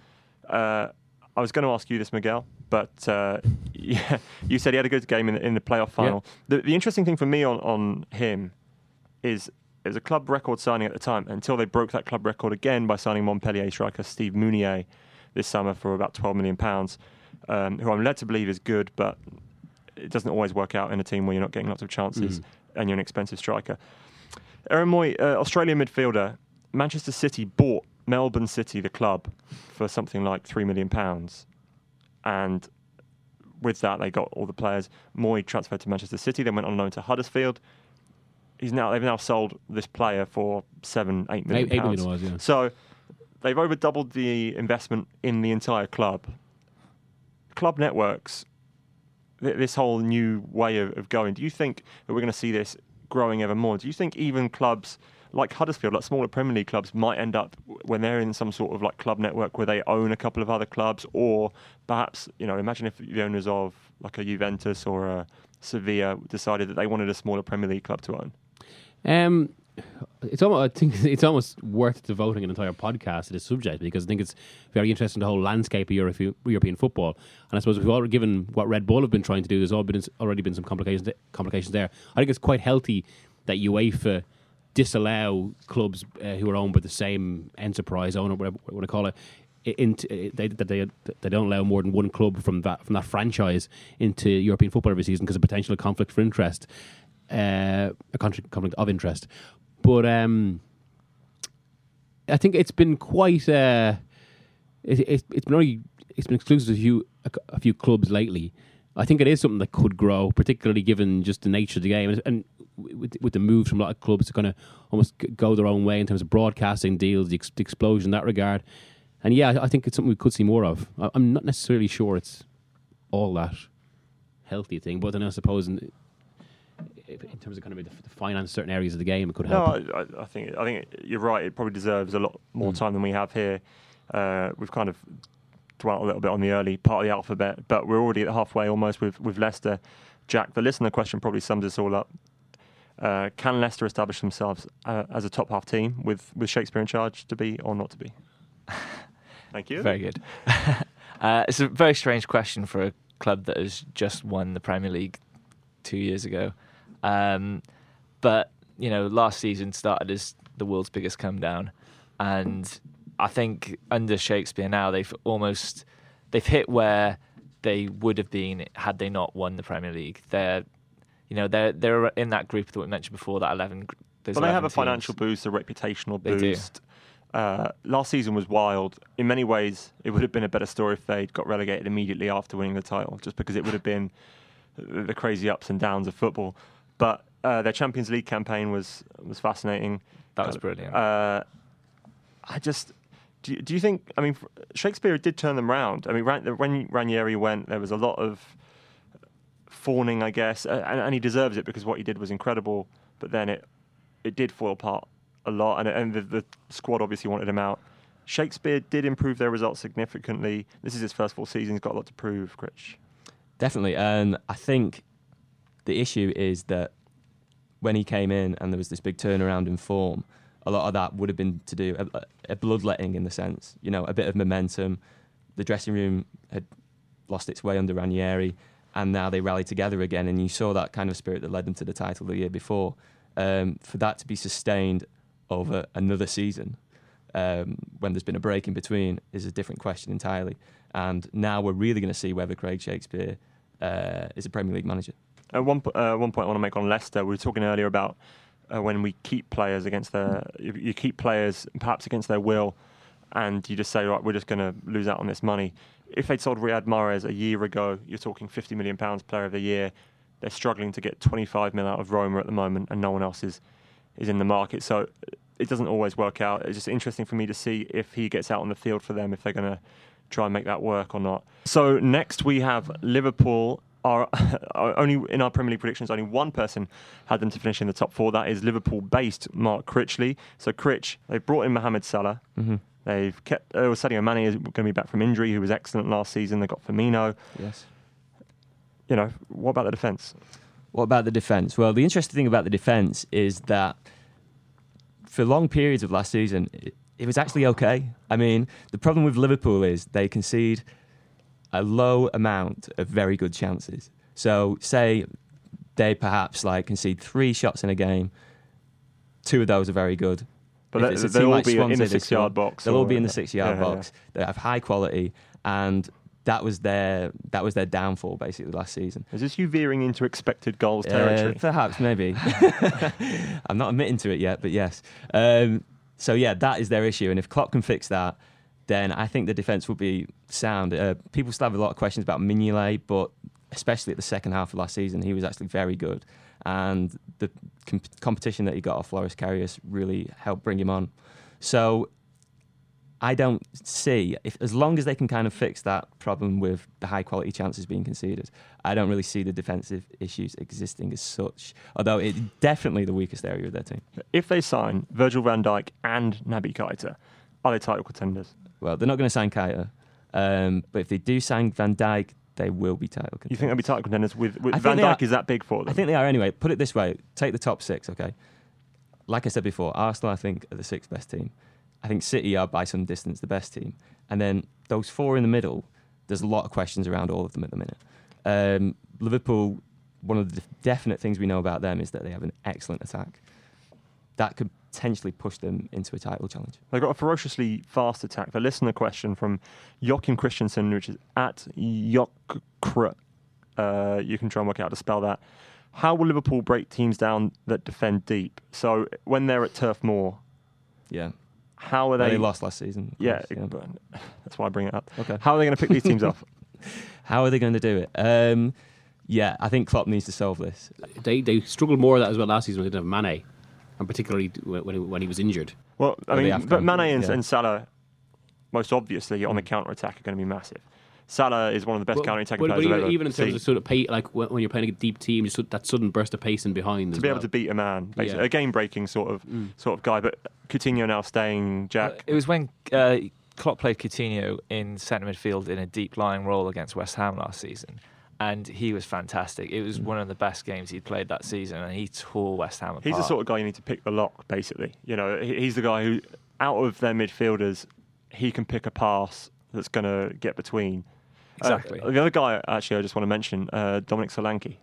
Uh, I was going to ask you this, Miguel, but uh, yeah, you said he had a good game in the, in the playoff final. The, the interesting thing for me on, on him is it was a club record signing at the time until they broke that club record again by signing Montpellier striker Steve Mounié this summer for about 12 million pounds, um, who I'm led to believe is good, but it doesn't always work out in a team where you're not getting lots of chances and you're an expensive striker. Aaron Mooy, uh, Australian midfielder, Manchester City bought Melbourne City, the club, for something like three million pounds, and with that they got all the players. Mooy transferred to Manchester City, then went on loan to Huddersfield. He's now they've now sold this player for seven, eight million Eight, million was, yeah. So they've over doubled the investment in the entire club. Club networks, th- this whole new way of, of going. Do you think that we're going to see this growing ever more? Do you think even clubs like Huddersfield, like smaller Premier League clubs, might end up when they're in some sort of like club network where they own a couple of other clubs, or perhaps you know, imagine if the owners of like a Juventus or a Sevilla decided that they wanted a smaller Premier League club to own. Um, it's almost, I think it's almost worth devoting an entire podcast to this subject because I think it's very interesting the whole landscape of Europe, European football. And I suppose we've already given what Red Bull have been trying to do. There's all been already been some complications complications there. I think it's quite healthy that UEFA disallow clubs uh, who are owned by the same enterprise owner, whatever you want to call it. Into, they, they they don't allow more than one club from that from that franchise into European football every season because of potential conflict for interest, uh, a conflict of interest. But um, I think it's been quite. Uh, it, it, it's been only it's been exclusive to a few a, few clubs lately. I think it is something that could grow, particularly given just the nature of the game and with, with the moves from a lot of clubs to kind of almost go their own way in terms of broadcasting deals, the, ex, the explosion in that regard. And yeah, I think it's something we could see more of. I'm not necessarily sure it's all that healthy thing, but then I suppose in, in terms of kind of the, the finance certain areas of the game, it could help. No, I, I think I think you're right. It probably deserves a lot more mm. time than we have here. Uh, we've kind of dwelt a little bit on the early part of the alphabet, but we're already at halfway almost with with Leicester. Jack, the listener question probably sums this all up. Uh, can Leicester establish themselves uh, as a top half team with, with Shakespeare in charge to be or not to be? Thank you. Very good. uh, it's a very strange question for a club that has just won the Premier League two years ago. Um, but you know, last season started as the world's biggest come down, and I think under Shakespeare now they've almost they've hit where they would have been had they not won the Premier League. They're you know they're they're in that group that we mentioned before that eleven. But they have a teams. financial boost, a reputational boost. Uh, last season was wild. In many ways, it would have been a better story if they'd got relegated immediately after winning the title, just because it would have been the crazy ups and downs of football. But uh, their Champions League campaign was was fascinating. That was brilliant. Uh, I just do. You, do you think? I mean, Shakespeare did turn them round. I mean, when Ranieri went, there was a lot of fawning, I guess, and, and, he deserves it because what he did was incredible. But then it it did fall apart a lot, and, and the, the squad obviously wanted him out. Shakespeare did improve their results significantly. This is his first full season. He's got a lot to prove, Critch. Definitely. And I think the issue is that when he came in and there was this big turnaround in form, a lot of that would have been to do a, a bloodletting in the sense, you know, a bit of momentum. The dressing room had lost its way under Ranieri, and now they rallied together again. And you saw that kind of spirit that led them to the title the year before. Um, for that to be sustained over another season, um, when there's been a break in between, is a different question entirely. And now we're really going to see whether Craig Shakespeare uh, is a Premier League manager. Uh, one, uh, one point I want to make on Leicester. We were talking earlier about uh, when we keep players against their, you, keep players perhaps against their will, and you just say, right, we're just going to lose out on this money. If they'd sold Riyad Mahrez a year ago, you're talking 50 million pounds player of the year. They're struggling to get 25 mil out of Roma at the moment, and no one else is is in the market. So it doesn't always work out. It's just interesting for me to see if he gets out on the field for them, if they're going to try and make that work or not. So next we have Liverpool are only in our Premier League predictions, only one person had them to finish in the top four. That is Liverpool-based Mark Critchley. So Critch, they've brought in Mohamed Salah. Mm-hmm. They've kept uh, Sadio Mane is going to be back from injury, who was excellent last season. They got Firmino. Yes. You know, what about the defence? What about the defence? Well, the interesting thing about the defence is that for long periods of last season, it, it was actually okay. I mean, the problem with Liverpool is they concede a low amount of very good chances. So, say they perhaps like concede three shots in a game, two of those are very good. But they, they'll all like be Swansea, in the six yard box. They'll all be in the six yard yeah, box. Yeah. They have high quality, and that was their that was their downfall basically last season. Is this you veering into expected goals territory? Uh, perhaps, maybe. I'm not admitting to it yet, but yes. Um, So yeah, that is their issue, and if Klopp can fix that, then I think the defense will be sound. Uh, people still have a lot of questions about Mignolet, but especially at the second half of last season, he was actually very good, and the com- competition that he got off Loris Karius really helped bring him on. So I don't see if as long as they can kind of fix that problem with the high quality chances being conceded, I don't really see the defensive issues existing as such. Although it's definitely the weakest area of their team. If they sign Virgil van Dijk and Naby Keita, are they title contenders? Well, they're not going to sign Keita, um, but if they do sign Van Dijk, they will be title contenders. You think they'll be title contenders with, with Van Dijk? Is that big for them? I think they are anyway. Put it this way: take the top six, okay. Like I said before, Arsenal I think are the sixth best team. I think City are by some distance the best team, and then those four in the middle. There's a lot of questions around all of them at the minute. Um, Liverpool, one of the definite things we know about them is that they have an excellent attack. That could potentially push them into a title challenge. They've got a ferociously fast attack. The listener question from Joachim Christensen, which is at Jokr. Uh, you can try and work out how to spell that. How will Liverpool break teams down that defend deep? So when they're at Turf Moor, Yeah, how are they, they? lost last season. of yeah, but that's why I bring it up. Okay. How are they going to pick these teams off? How are they going to do it? Um, yeah, I think Klopp needs to solve this. They they struggled more with that as well last season when they didn't have Mane, and particularly when he, when he was injured. Well, I mean, but Mane and, yeah. and Salah, most obviously on the mm. counter attack, are going to be massive. Salah is one of the best But- counter attacking but- players but even, ever even in terms seen. of sort of pace, like when when you're playing a deep team, just that sudden burst of pace in behind. to as be able to beat a man, basically Yeah. a game breaking sort of mm. sort of guy. But Coutinho now staying Jack. Uh, it was when uh, Klopp played Coutinho in centre midfield in a deep lying role against West Ham last season, and he was fantastic. It was one of the best games he'd played that season, and he tore West Ham apart. He's the sort of guy you need to pick the lock, basically. You know, he's the guy who, out of their midfielders, he can pick a pass that's going to get between. Uh, Exactly. the other guy, actually, I just want to mention, uh, Dominic Solanke.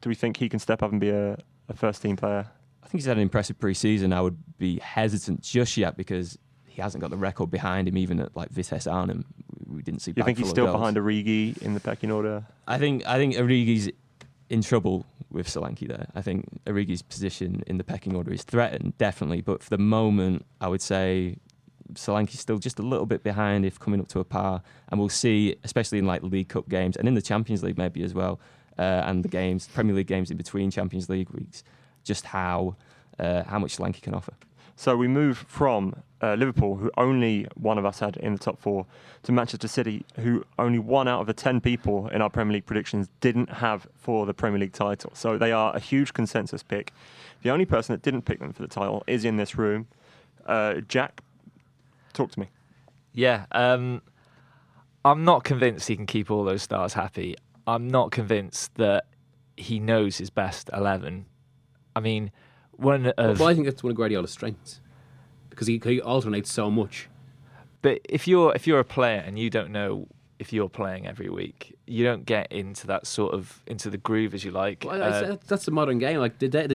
Do we think he can step up and be a, a first team player? I think he's had an impressive pre-season. I would be hesitant just yet because he hasn't got the record behind him, even at like Vitesse Arnhem. We didn't see. You think he's still goals. behind Origi in the pecking order? I think I think Origi's in trouble with Solanke there. I think Origi's position in the pecking order is threatened, definitely. But for the moment, I would say Solanke's still just a little bit behind if coming up to a par. And we'll see, especially in like League Cup games and in the Champions League maybe as well, uh, and the games, Premier League games in between Champions League weeks, just how uh, how much Solanke can offer. So we move from uh, Liverpool, who only one of us had in the top four, to Manchester City, who only one out of the 10 people in our Premier League predictions didn't have for the Premier League title. So they are a huge consensus pick. The only person that didn't pick them for the title is in this room. Uh, Jack, talk to me. Yeah, um, I'm not convinced he can keep all those stars happy. I'm not convinced that he knows his best eleven. I mean, one of Well, I think that's one of Guardiola's strengths because he, he alternates so much. But if you're if you're a player and you don't know if you're playing every week, you don't get into that sort of into the groove as you like. Well, Uh, that's, that's the modern game. Like the, the,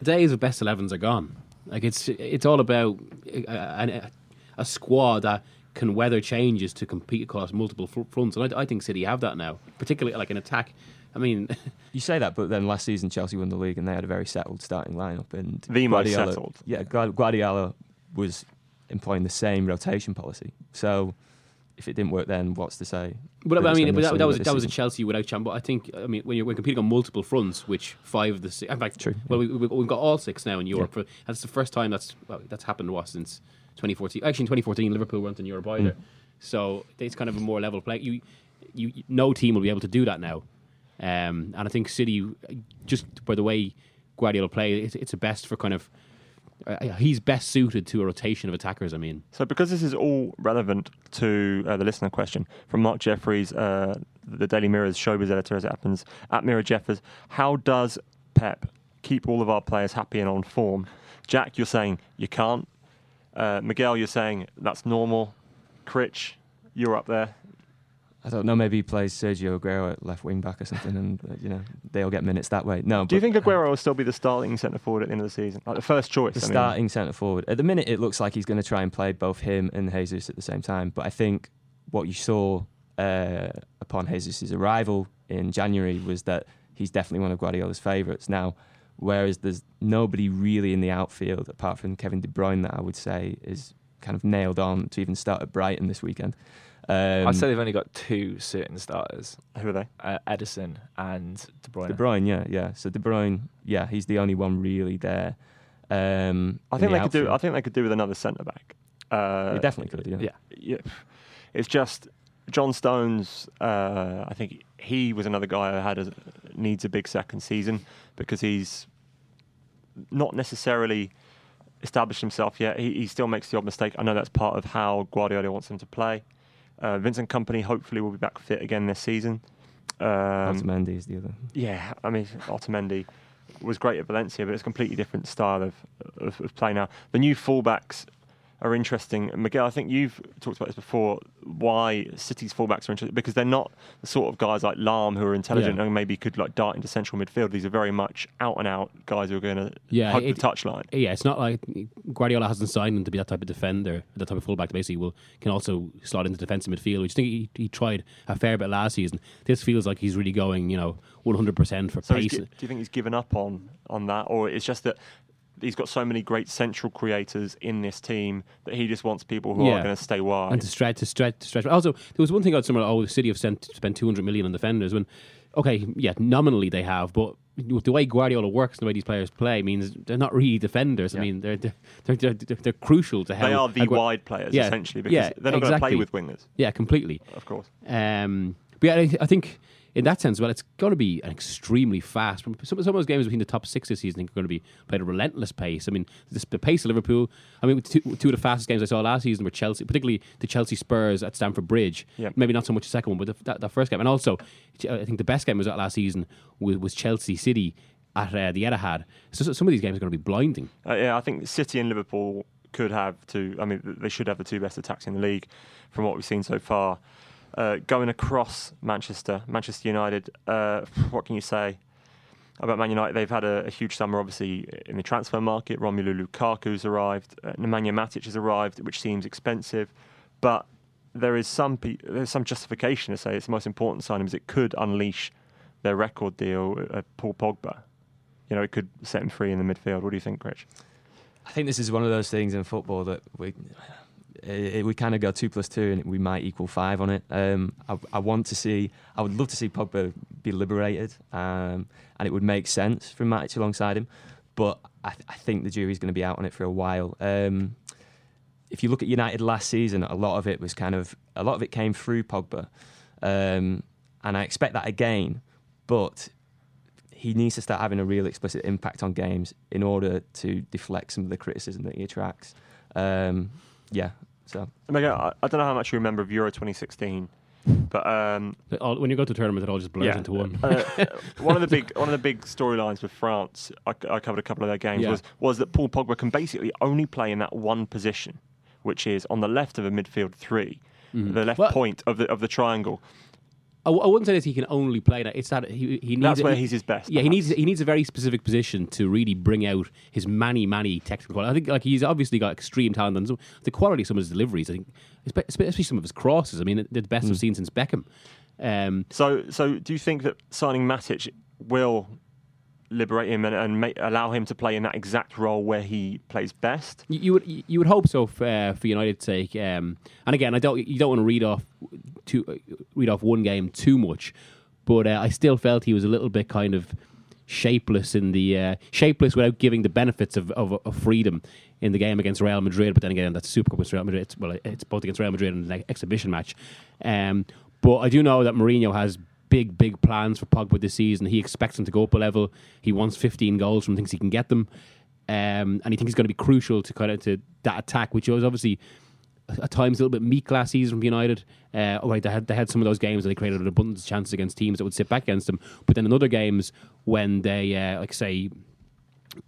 The days of best 11s are gone. Like it's it's all about uh, a, a, a squad that can weather changes to compete across multiple fr- fronts, and I, I think City have that now, particularly like an attack. I mean, You say that, but then last season Chelsea won the league and they had a very settled starting lineup. And The most settled. Yeah, Guard- Guardiola was employing the same rotation policy. So if it didn't work then, what's to say? But I mean, but that, that was that was a Chelsea without Champ. But I think I mean when you're when competing on multiple fronts, which five of the six, in fact, True, well, we, we, we've got all six now in Europe. For, that's the first time that's well, that's happened what since 2014. Actually, in 2014, Liverpool weren't in Europe either. So it's kind of a more level play. You, you, no team will be able to do that now. Um, and I think City, just by the way Guardiola play, it's, it's a best for kind of. Uh, he's best suited to a rotation of attackers. I mean, So, because this is all relevant to uh, the listener question from Mark Jeffries, uh, the Daily Mirror's showbiz editor, as it happens, at Mirror Jeffers, how does Pep keep all of our players happy and on form. Jack, you're saying you can't. Uh, Miguel, you're saying that's normal. Critch, you're up there. I don't know. Maybe he plays Sergio Aguero at left wing back or something, and uh, you know they'll get minutes that way. No, Do you think Aguero will still be the starting centre forward at the end of the season, like the first choice? the I mean? starting centre forward. At the minute, it looks like he's going to try and play both him and Jesus at the same time. But I think what you saw uh, upon Jesus' arrival in January was that he's definitely one of Guardiola's favourites now. Whereas there's nobody really in the outfield apart from Kevin De Bruyne that I would say is kind of nailed on to even start at Brighton this weekend. Um, I'd say they've only got two certain starters: Who are they? uh, Ederson and De Bruyne. De Bruyne, yeah, yeah. So De Bruyne, yeah, he's the only one really there. Um, I think the they could do. I think they could do with another centre back. Uh, He definitely could, yeah. Yeah. yeah, it's just John Stones. Uh, I think he was another guy who had a, needs a big second season because he's not necessarily established himself yet. He, he still makes the odd mistake. I know that's part of how Guardiola wants him to play. Uh, Vincent Kompany hopefully will be back fit again this season. Um, Otamendi is the other. yeah, I mean, Otamendi was great at Valencia, but it's a completely different style of, of, of play now. The new fullbacks are interesting. Miguel, I think you've talked about this before. Why City's fullbacks are interesting because they're not the sort of guys like Lahm who are intelligent Yeah. and maybe could like dart into central midfield. These are very much out and out guys who are going to Yeah, hug it- the touchline. Yeah, it's not like Guardiola hasn't signed him to be that type of defender, that type of fullback that basically will can also slot into defensive midfield, which I think he, he tried a fair bit last season. This feels like he's really going, you know, 100% for So pace. do you think he's given up on on that, or it's just that? He's got so many great central creators in this team that he just wants people who are going to stay wide. and to stretch, to stretch, to stretch. Also, there was one thing about somewhere. Oh, the City have sent, spent 200 million on defenders. When, okay, yeah, nominally they have, but the way Guardiola works and the way these players play means they're not really defenders. I mean, they're they're, they're, they're, they're crucial to how they are the Agu- wide players Yeah, essentially because yeah, they're not going to play exactly. with wingers, Yeah, completely. of course. Um, but yeah, I think in that sense, well, it's going to be an extremely fast. Some, some of those games between the top six this season are going to be played at a relentless pace. I mean, this, the pace of Liverpool. I mean, two, two of the fastest games I saw last season were Chelsea, particularly the Chelsea Spurs at Stamford Bridge. Yeah. Maybe not so much the second one, but the, that, that first game, and also I think the best game was that last season was, was Chelsea City at uh, the Etihad. So, so some of these games are going to be blinding. Uh, yeah, I think City and Liverpool could have two. I mean, they should have the two best attacks in the league from what we've seen so far. Uh, going across Manchester, Manchester United. Uh, what can you say about Man United? They've had a, a huge summer, obviously, in the transfer market. Romelu Lukaku's arrived. Uh, Nemanja Matic has arrived, which seems expensive, but there is some pe- there's some justification to say it's the most important signing because it could unleash their record deal. Uh, Paul Pogba. You know, it could set him free in the midfield. What do you think, Rich? I think this is one of those things in football that we eh, we kind of go two plus two and we might equal five on it. Um, I, I want to see, I would love to see Pogba be liberated, um, and it would make sense for Matic alongside him. But I, th- I think the jury's going to be out on it for a while. Um, if you look at United last season, a lot of it was kind of a lot of it came through Pogba, um, and I expect that again. But he needs to start having a real explicit impact on games in order to deflect some of the criticism that he attracts. Um, yeah, so Mega, I, I don't know how much you remember of Euro 2016, but um, all- when you go to a tournament, it all just blurs yeah, into one. uh, one of the big one of the big storylines with France, I, I covered a couple of their games, Yeah. was was that Paul Pogba can basically only play in that one position, which is on the left of a midfield 3 the left Mm-hmm. Well- point of the of the triangle. I, w- I wouldn't say that he can only play that. It's that he, he needs. That's where he- he's his best, Yeah, he needs he needs a very specific position to really bring out his many many technical. quality. I think like he's obviously got extreme talent and some, the quality of some of his deliveries. I think especially some of his crosses. I mean, they're the best Mm. I've seen since Beckham. Um, So so do you think that signing Matic will liberate him and, and make, allow him to play in that exact role where he plays best? You, you would you would hope so for, uh, for United's sake. Um, and again, I don't you don't want to read off to uh, read off one game too much, but uh, I still felt he was a little bit kind of shapeless in the uh, shapeless without giving the benefits of, of, of freedom in the game against Real Madrid. But then again, that's Super Cup against Real Madrid. It's, well, it's both against Real Madrid and an exhibition match. Um, but I do know that Mourinho has big, big plans for Pogba this season. He expects him to go up a level. He wants 15 goals from thinks he can get them. Um, and he thinks he's going to be crucial to kind of to that attack, which was obviously at times a little bit meek last season from United. Uh, oh, right, they had they had some of those games where they created an abundance of chances against teams that would sit back against them. But then in other games when they, uh, like say,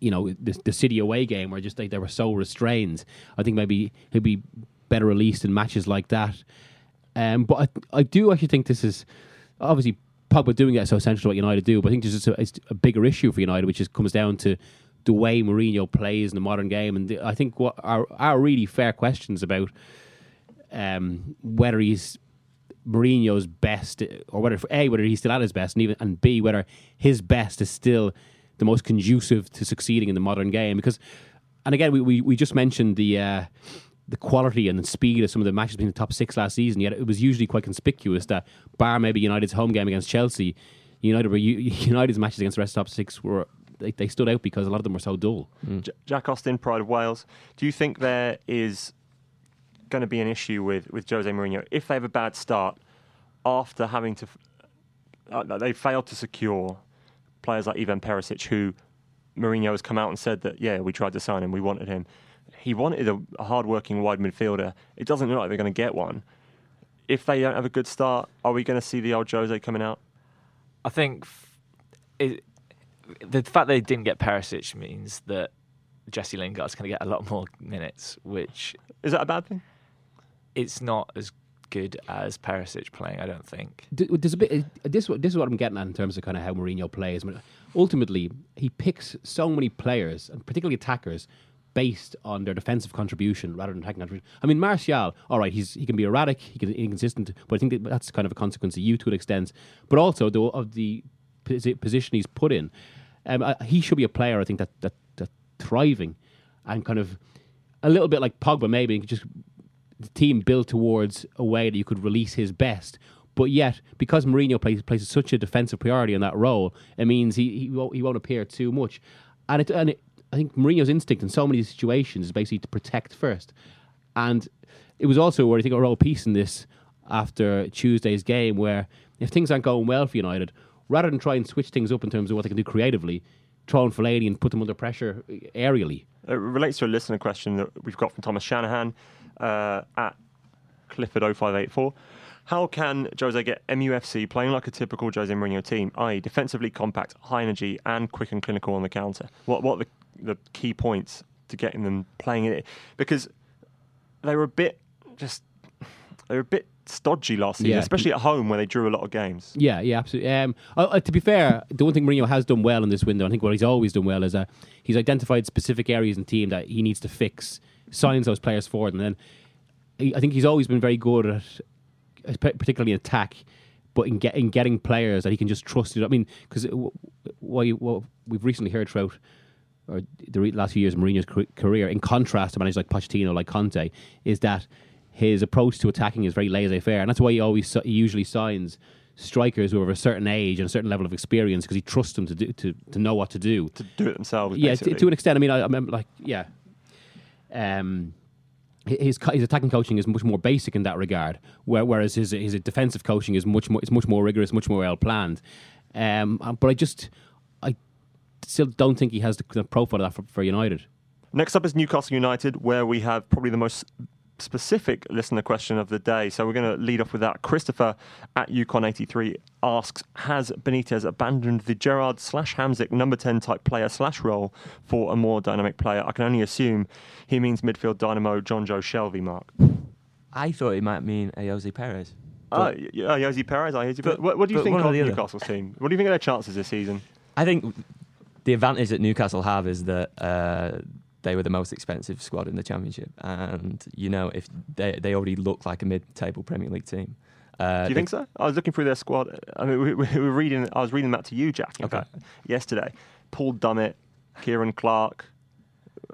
you know, the, the City away game where just like they were so restrained. I think maybe he'd be better released in matches like that. Um, but I, I do actually think this is obviously Pogba doing it is so essential to what United do. But I think there's just a, it's a bigger issue for United, which is comes down to the way Mourinho plays in the modern game. And the, I think what are are really fair questions about um, whether he's Mourinho's best, or whether a whether he's still at his best, and even and b whether his best is still the most conducive to succeeding in the modern game. Because, and again, we we, we just mentioned the. Uh, the quality and the speed of some of the matches between the top six last season, yet it was usually quite conspicuous that, bar maybe United's home game against Chelsea, United were United's matches against the rest of the top six were they, they stood out because a lot of them were so dull. Mm. J- Jack Austin, Pride of Wales. Do you think there is going to be an issue with, with Jose Mourinho if they have a bad start after having to uh, they failed to secure players like Ivan Perisic, who Mourinho has come out and said that yeah we tried to sign him, we wanted him. He wanted a, a hard-working wide midfielder. It doesn't look like they're going to get one. If they don't have a good start, are we going to see the old Jose coming out? I think it, the fact they didn't get Perisic means that Jesse Lingard's going to get a lot more minutes, which is that a bad thing? It's not as good as Perisic playing. I don't think. There's a bit. Uh, this this is what I'm getting at in terms of kind of how Mourinho plays. Ultimately, he picks so many players, and particularly attackers, based on their defensive contribution rather than attacking contribution. I mean, Martial, all right, he's he can be erratic, he can be inconsistent, but I think that that's kind of a consequence of you to an extent. But also the, of the position he's put in, um, uh, he should be a player. I think that that that thriving and kind of a little bit like Pogba, maybe just the team built towards a way that you could release his best. But yet, because Mourinho plays, places such a defensive priority in that role, it means he he won't, he won't appear too much. And it, and it, I think Mourinho's instinct in so many situations is basically to protect first. And it was also where I think a real piece in this after Tuesday's game, where if things aren't going well for United, rather than try and switch things up in terms of what they can do creatively, throw in Fellaini and put them under pressure aerially. It relates to a listener question that we've got from Thomas Shanahan uh, at Clifford0584. How can Jose get MUFC playing like a typical Jose Mourinho team, i.e., defensively compact, high energy, and quick and clinical on the counter? What what are the, the key points to getting them playing it? Because they were a bit just they were a bit stodgy last season, yeah. especially at home where they drew a lot of games. Yeah, yeah, absolutely. Um, uh, uh, to be fair, the one thing Mourinho has done well in this window, I think what he's always done well is that he's identified specific areas in team that he needs to fix, signs those players forward, and then I think he's always been very good at, particularly attack, but in, get, in getting players that he can just trust. I mean, because what, what we've recently heard throughout or the last few years of Mourinho's career, in contrast to managers like Pochettino, like Conte, is that his approach to attacking is very laissez-faire, and that's why he always he usually signs strikers who are of a certain age and a certain level of experience because he trusts them to do to, to know what to do to do it themselves. Yeah, to, to, an extent. I mean, I, I remember like yeah, um, his his attacking coaching is much more basic in that regard, whereas his his defensive coaching is much more it's much more rigorous, much more well planned. Um, but I just I still don't think he has the, the profile of that for, for United. Next up is Newcastle United, where we have probably the most specific listener question of the day. So we're going to lead off with that. Christopher at Yukon83 asks Has Benitez abandoned the Gerrard slash Hamsik number 10 type player slash role for a more dynamic player? I can only assume he means midfield dynamo Jonjo Shelvey, Mark. I thought he might mean Ayoze Perez. Oh, yeah, Ayoze Perez. I but, what, what do you think of Newcastle's team? What do you think of their chances this season? I think the advantage that Newcastle have is that uh, they were the most expensive squad in the championship, and you know if they they already look like a mid-table Premier League team. Uh, Do you think so? I was looking through their squad. I mean, we, we were reading. I was reading that to you, Jack. Okay. fact, yesterday, Paul Dummett, Ciaran Clark,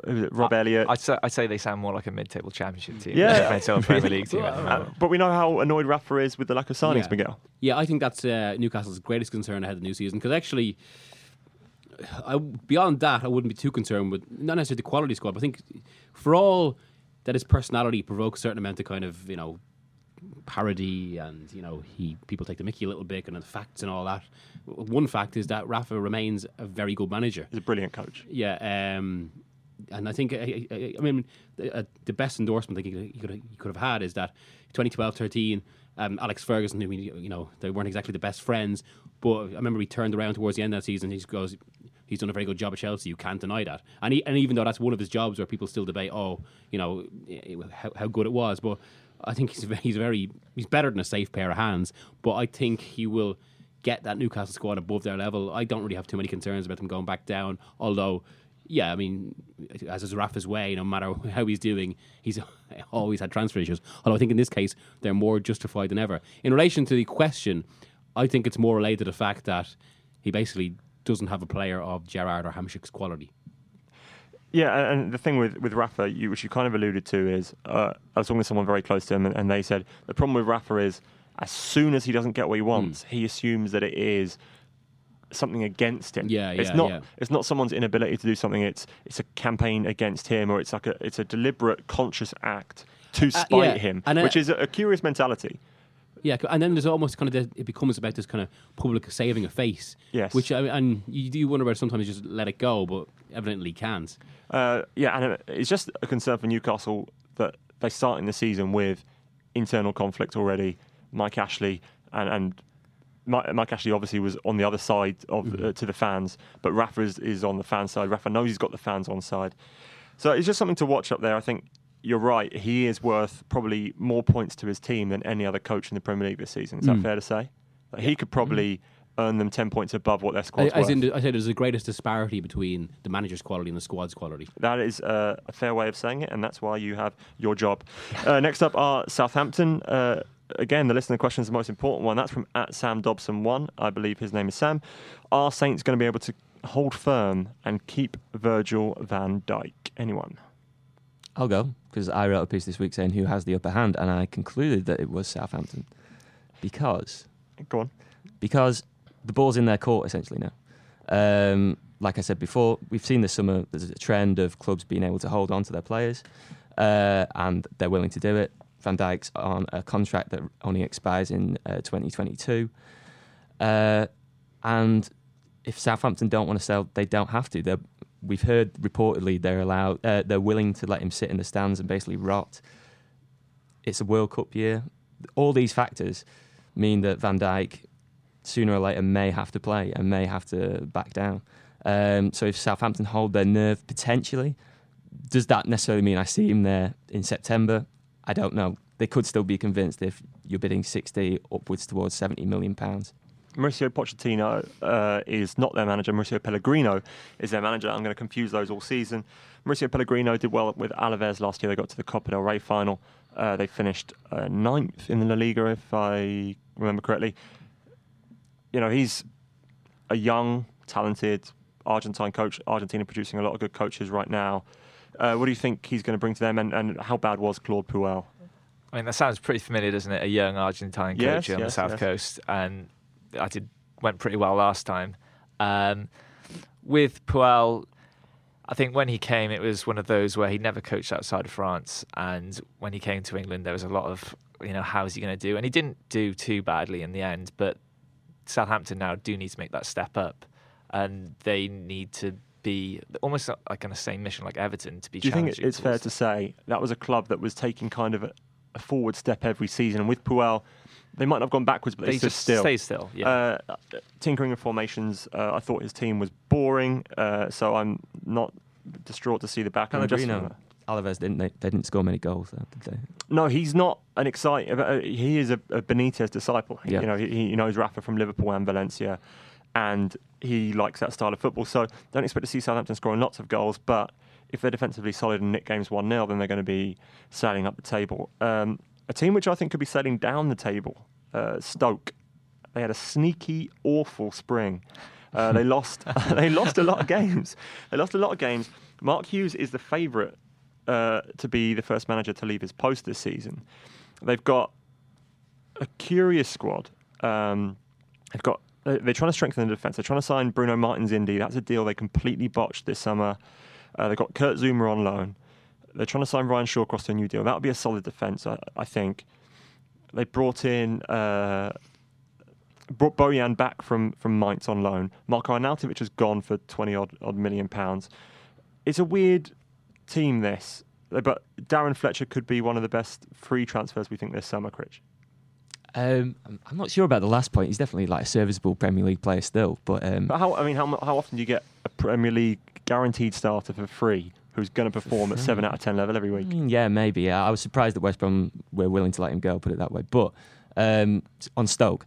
Rob I, Elliott. I'd say, I'd say, they sound more like a mid-table championship team. Yeah, than a Premier League team. uh, but we know how annoyed Rafa is with the lack of signings, yeah. Miguel. Yeah, I think that's uh, Newcastle's greatest concern ahead of the new season because actually I, beyond that, I wouldn't be too concerned with not necessarily the quality squad, but I think for all that his personality provokes a certain amount of kind of you know parody and you know he people take the Mickey a little bit and the facts and all that. One fact is that Rafa remains a very good manager. He's a brilliant coach. Yeah, um, and I think I, I, I mean the, uh, the, best endorsement I think he could, he could have had is that 2012-13. Um, Alex Ferguson, who you know they weren't exactly the best friends, but I remember he turned around towards the end of that season. He goes, he's done a very good job at Chelsea. You can't deny that. And he, and even though that's one of his jobs where people still debate, oh, you know, eh, how, how good it was, but I think he's he's very he's better than a safe pair of hands. But I think he will get that Newcastle squad above their level. I don't really have too many concerns about them going back down. Although, yeah, I mean, as is Rafa's way, no matter how he's doing, he's always had transfer issues. Although I think in this case they're more justified than ever. In relation to the question, I think it's more related to the fact that he basically doesn't have a player of Gerrard or Hamšík's quality. Yeah, and the thing with, with Rafa, you, which you kind of alluded to, is uh, I was talking to someone very close to him, and, and, they said the problem with Rafa is as soon as he doesn't get what he wants, mm. he assumes that it is something against him. Yeah, it's yeah, not. Yeah. It's not someone's inability to do something. It's it's a campaign against him, or it's like a it's a deliberate, conscious act to spite uh, yeah. him, and, uh, which is a, a curious mentality. Yeah, and then there's almost kind of the, it becomes about this kind of public saving a face. Yes. Which and you do wonder about sometimes you just let it go, but evidently can't. Uh, yeah, and it's just a concern for Newcastle that they start in the season with internal conflict already. Mike Ashley and, and Mike, Mike Ashley obviously was on the other side of mm-hmm. uh, to the fans, but Rafa is, is on the fan side. Rafa knows he's got the fans on side, so it's just something to watch up there. I think you're right. He is worth probably more points to his team than any other coach in the Premier League this season. Is mm. that fair to say? Like he could probably mm. earn them 10 points above what their squad's As worth. in, I said there's the greatest disparity between the manager's quality and the squad's quality. That is uh, a fair way of saying it, and that's why you have your job. Uh, next up are Southampton. Uh, again, the listener question is the most important one. That's from at Sam Dobson1. I believe his name is Sam. Are Saints going to be able to hold firm and keep Virgil van Dijk? Anyone? I'll go because I wrote a piece this week saying who has the upper hand, and I concluded that it was Southampton because go on because the ball's in their court essentially now. Um, like I said before, we've seen this summer there's a trend of clubs being able to hold on to their players, uh, and they're willing to do it. Van Dijk's on a contract that only expires in uh, 2022, uh, and if Southampton don't want to sell, they don't have to. They're we've heard reportedly they're allowed, uh, they're willing to let him sit in the stands and basically rot. It's a World Cup year. All these factors mean that Van Dijk sooner or later may have to play and may have to back down. Um, so if Southampton hold their nerve potentially, does that necessarily mean I see him there in September? I don't know. They could still be convinced if you're bidding 60 upwards towards 70 million pounds. Mauricio Pochettino uh, is not their manager. Mauricio Pellegrino is their manager. I'm going to confuse those all season. Mauricio Pellegrino did well with Alaves last year. They got to the Copa del Rey final. Uh, they finished uh, ninth in the La Liga, if I remember correctly. You know, he's a young, talented Argentine coach. Argentina producing a lot of good coaches right now. Uh, what do you think he's going to bring to them, and, and how bad was Claude Puel? I mean, that sounds pretty familiar, doesn't it? A young Argentine coach yes, on yes, the south yes. coast, and I did went pretty well last time. Um, with Puel, I think when he came, it was one of those where he never coached outside of France, and when he came to England, there was a lot of you know how is he going to do, and he didn't do too badly in the end. But Southampton now do need to make that step up, and they need to be almost like on the same mission like Everton to be. Do you think it's fair to say that was a club that was taking kind of a, a forward step every season, and with Puel? They might not have gone backwards, but they, they stood just still. Stay still. Yeah. Uh, tinkering with formations. Uh, I thought his team was boring, uh, so I'm not distraught to see the back. Pellegrino, Alaves didn't they, they? didn't score many goals, though, did they? No, he's not an exciting. Uh, he is a, a Benitez disciple. Yeah. You know, he, he knows Rafa from Liverpool and Valencia, and he likes that style of football. So don't expect to see Southampton scoring lots of goals, but if they're defensively solid and nick games 1 0, then they're going to be sailing up the table. Um, a team which I think could be sailing down the table, uh, Stoke. They had a sneaky, awful spring. Uh, they lost. they lost a lot of games. They lost a lot of games. Mark Hughes is the favourite uh, to be the first manager to leave his post this season. They've got a curious squad. Um, they've got. They're trying to strengthen the defence. They're trying to sign Bruno Martins Indi. That's a deal they completely botched this summer. Uh, they've got Kurt Zouma on loan. They're trying to sign Ryan Shawcross to a new deal. That would be a solid defence, I, I, think. They brought in uh, brought Bojan back from from Mainz on loan. Marko Arnautovic has gone for twenty odd, odd million pounds. It's a weird team this, but Darren Fletcher could be one of the best free transfers we think this summer, Critch. Um, I'm not sure about the last point. He's definitely like a serviceable Premier League player still, but, um, but how? I mean, how how often do you get a Premier League guaranteed starter for free who's going to perform at seven out of ten level every week. Mm, Yeah, maybe. Yeah. I was surprised that West Brom were willing to let him go, put it that way. But um, on Stoke,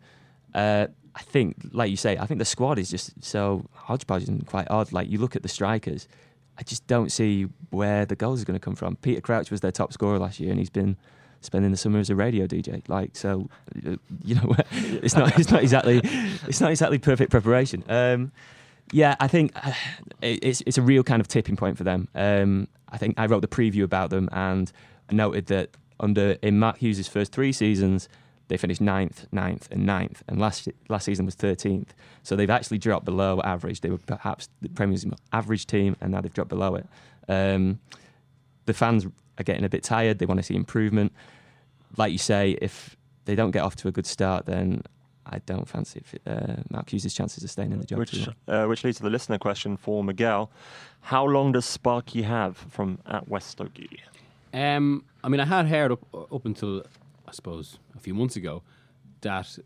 uh, I think, like you say, I think the squad is just so hodgepodge and quite odd. Like you look at the strikers, I just don't see where the goals are going to come from. Peter Crouch was their top scorer last year, and he's been spending the summer as a radio DJ. Like so, uh, you know, it's not it's not exactly it's not exactly perfect preparation. Um, yeah, I think uh, it's it's a real kind of tipping point for them. Um, I think I wrote the preview about them and noted that under in Matt Hughes' first three seasons, they finished ninth, ninth, and ninth, and last last season was thirteenth. So they've actually dropped below average. They were perhaps the Premier's average team, and now they've dropped below it. Um, the fans are getting a bit tired. They want to see improvement. Like you say, if they don't get off to a good start, then I don't fancy if, uh, Mark Hughes' chances of staying in the job. Which, uh, which leads to the listener question for Miguel. How long does Sparky have from at West Stokey? Um, I mean, I had heard up up until I suppose a few months ago that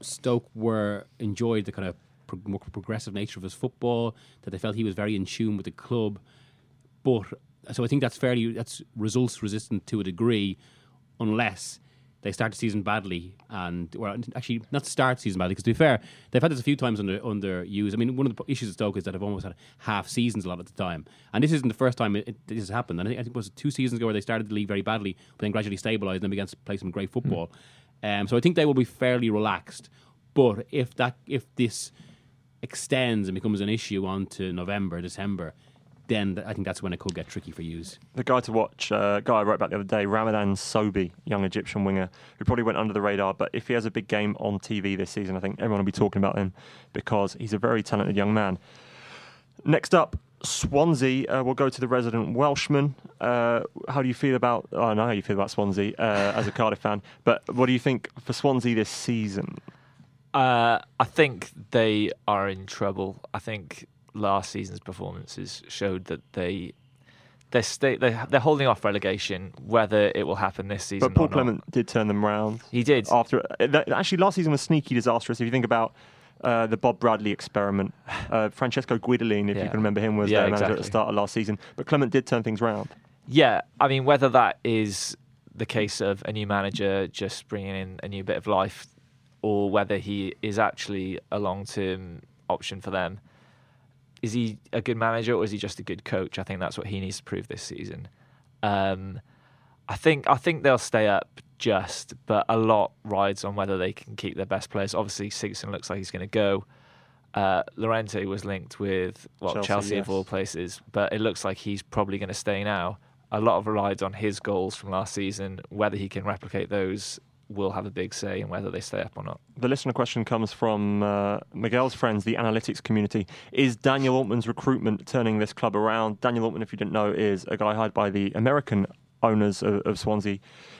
Stoke were enjoyed the kind of pro- more progressive nature of his football. That they felt he was very in tune with the club, but so I think that's fairly that's results resistant to a degree, unless they start the season badly and well actually not start season badly because to be fair they've had this a few times under under Hughes. I mean one of the issues at Stoke is that they've almost had half seasons a lot of the time. And this isn't the first time it, it, this has happened. And I think, I think it was two seasons ago where they started the league very badly but then gradually stabilised and began to play some great football. Um, so I think they will be fairly relaxed. But if that if this extends and becomes an issue onto November December then I think that's when it could get tricky for Hughes The guy to watch, uh, guy I wrote about the other day, Ramadan Sobhi, young Egyptian winger, who probably went under the radar. But if he has a big game on TV this season, I think everyone will be talking about him because he's a very talented young man. Next up, Swansea. Uh, we'll go to the resident Welshman. Uh, how do you feel about? Oh, I know how you feel about Swansea uh, as a Cardiff fan, but what do you think for Swansea this season? Uh, I think they are in trouble. I think last season's performances showed that they they're sta- they they're holding off relegation. Whether it will happen this season, But Paul or not. Clement did turn them round. he did. after uh, actually last season was sneaky disastrous. If you think about uh, the Bob Bradley experiment, uh, Francesco Guidolin, if you can remember him, was Yeah, their manager at the start of last season. But Clement did turn things round. Yeah, I mean, whether that is the case of a new manager just bringing in a new bit of life, or whether he is actually a long-term option for them. Is he a good manager or is he just a good coach? I think that's what he needs to prove this season. Um, I think I think they'll stay up just, but a lot rides on whether they can keep their best players. Obviously, Sigurdsson looks like he's going to go. Uh, Llorente was linked with well Chelsea, Chelsea, yes. of all places, but it looks like he's probably going to stay now. A lot of rides on his goals from last season. Whether he can replicate those will have a big say in whether they stay up or not. The listener question comes from uh, Miguel's friends, the analytics community. Is Daniel Altman's recruitment turning this club around? Daniel Altman, if you didn't know, is a guy hired by the American owners of, of Swansea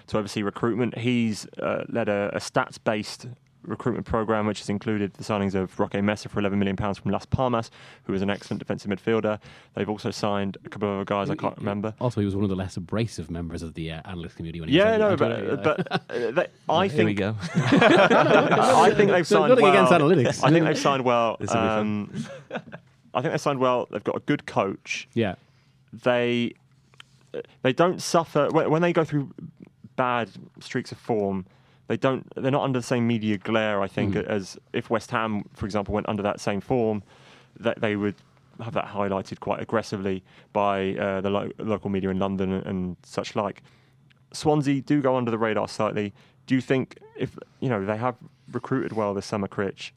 to oversee recruitment. He's uh, led a, a stats based recruitment program, which has included the signings of Roque Mesa for 11 million pounds from Las Palmas, who is an excellent defensive midfielder. They've also signed a couple of other guys I can't remember. also he was one of the less abrasive members of the uh, analyst community when he Yeah, was no, but, on- but uh, they, I Here we think go. I think they've signed Nothing well. against analytics. I think they've signed well. This will be fun. Um, I think they've signed well. They've got a good coach. yeah They they don't suffer when, when they go through bad streaks of form. They don't. They're not under the same media glare. I think Mm. as if West Ham, for example, went under that same form, that they would have that highlighted quite aggressively by uh, the lo- local media in London and, and such like. Swansea do go under the radar slightly. Do you think if you know they have recruited well this summer, Critch,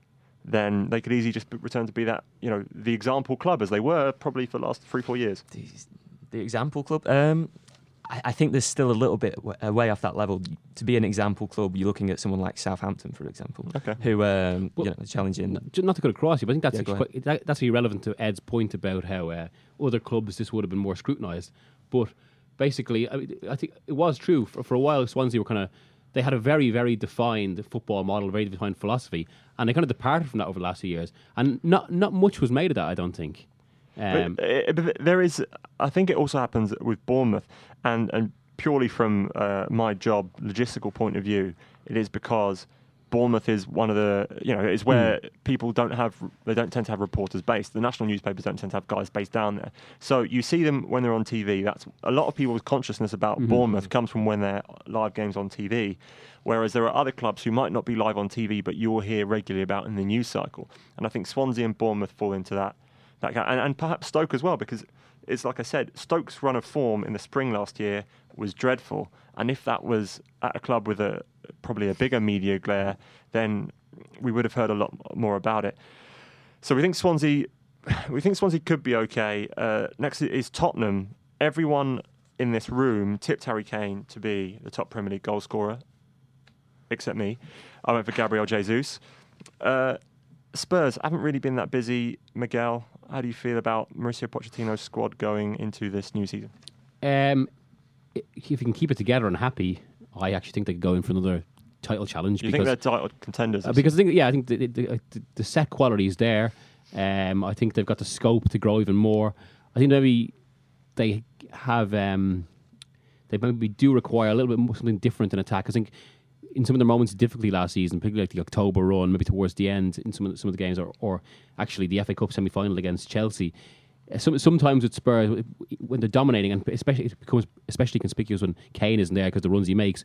then they could easily just return to be that you know the example club as they were probably for the last three four years? the, the example club. Um, I, I think there's still a little bit w- uh, way off that level. To be an example club, you're looking at someone like Southampton, for example, Okay. who um, Well, you know, are challenging. Not to cut across you, but I think that's Yeah, quite, that, that's really relevant to Ed's point about how uh, other clubs this would have been more scrutinised. But basically, I, mean, I think it was true for, for a while. Swansea were kind of they had a very very defined football model, very defined philosophy, and they kind of departed from that over the last few years. And not not much was made of that. I don't think. Um, but, uh, there is, I think it also happens with Bournemouth, and and purely from uh, my job logistical point of view, it is because Bournemouth is one of the you know is where people don't have they don't tend to have reporters based. The national newspapers don't tend to have guys based down there. So you see them when they're on TV. That's a lot of people's consciousness about Bournemouth comes from when they're live games on TV. Whereas there are other clubs who might not be live on TV, but you will hear regularly about in the news cycle. And I think Swansea and Bournemouth fall into that that ca- and, and perhaps Stoke as well because it's like I said, Stoke's run of form in the spring last year was dreadful. And if that was at a club with a probably a bigger media glare, then we would have heard a lot more about it. So we think Swansea, we think Swansea could be okay. Uh, next is Tottenham. Everyone in this room tipped Harry Kane to be the top Premier League goal scorer, except me. I went for Gabriel Jesus. Uh, Spurs haven't really been that busy. Miguel, how do you feel about Mauricio Pochettino's squad going into this new season? Um, if you can keep it together and happy, I actually think they could go in for another title challenge. Do you think because they're title contenders? Uh, because I think, yeah, I think the, the, the, the set quality is there. Um, I think they've got the scope to grow even more. I think maybe they have, um, they maybe do require a little bit more, something different in attack. I think in some of their moments of difficulty last season, particularly like the October run, maybe towards the end in some of the, some of the games, or, or actually the FA Cup semi final against Chelsea. uh, Some, sometimes with Spurs, when they're dominating, and especially it becomes especially conspicuous when Kane isn't there because the runs he makes.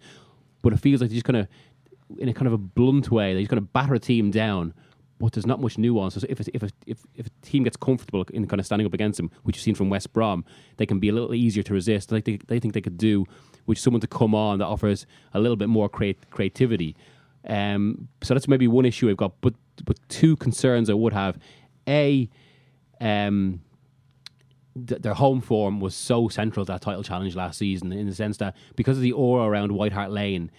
But it feels like they're just kind of, in a kind of a blunt way, they're just going to batter a team down. But there's not much nuance. So if a, if a, if if a team gets comfortable in kind of standing up against them, which you've seen from West Brom, they can be a little easier to resist. Like they, they think they could do, which someone to come on that offers a little bit more creativity. Um, so that's maybe one issue I've got. But but two concerns I would have: a, um, th- their home form was so central to that title challenge last season in the sense that because of the aura around White Hart Lane,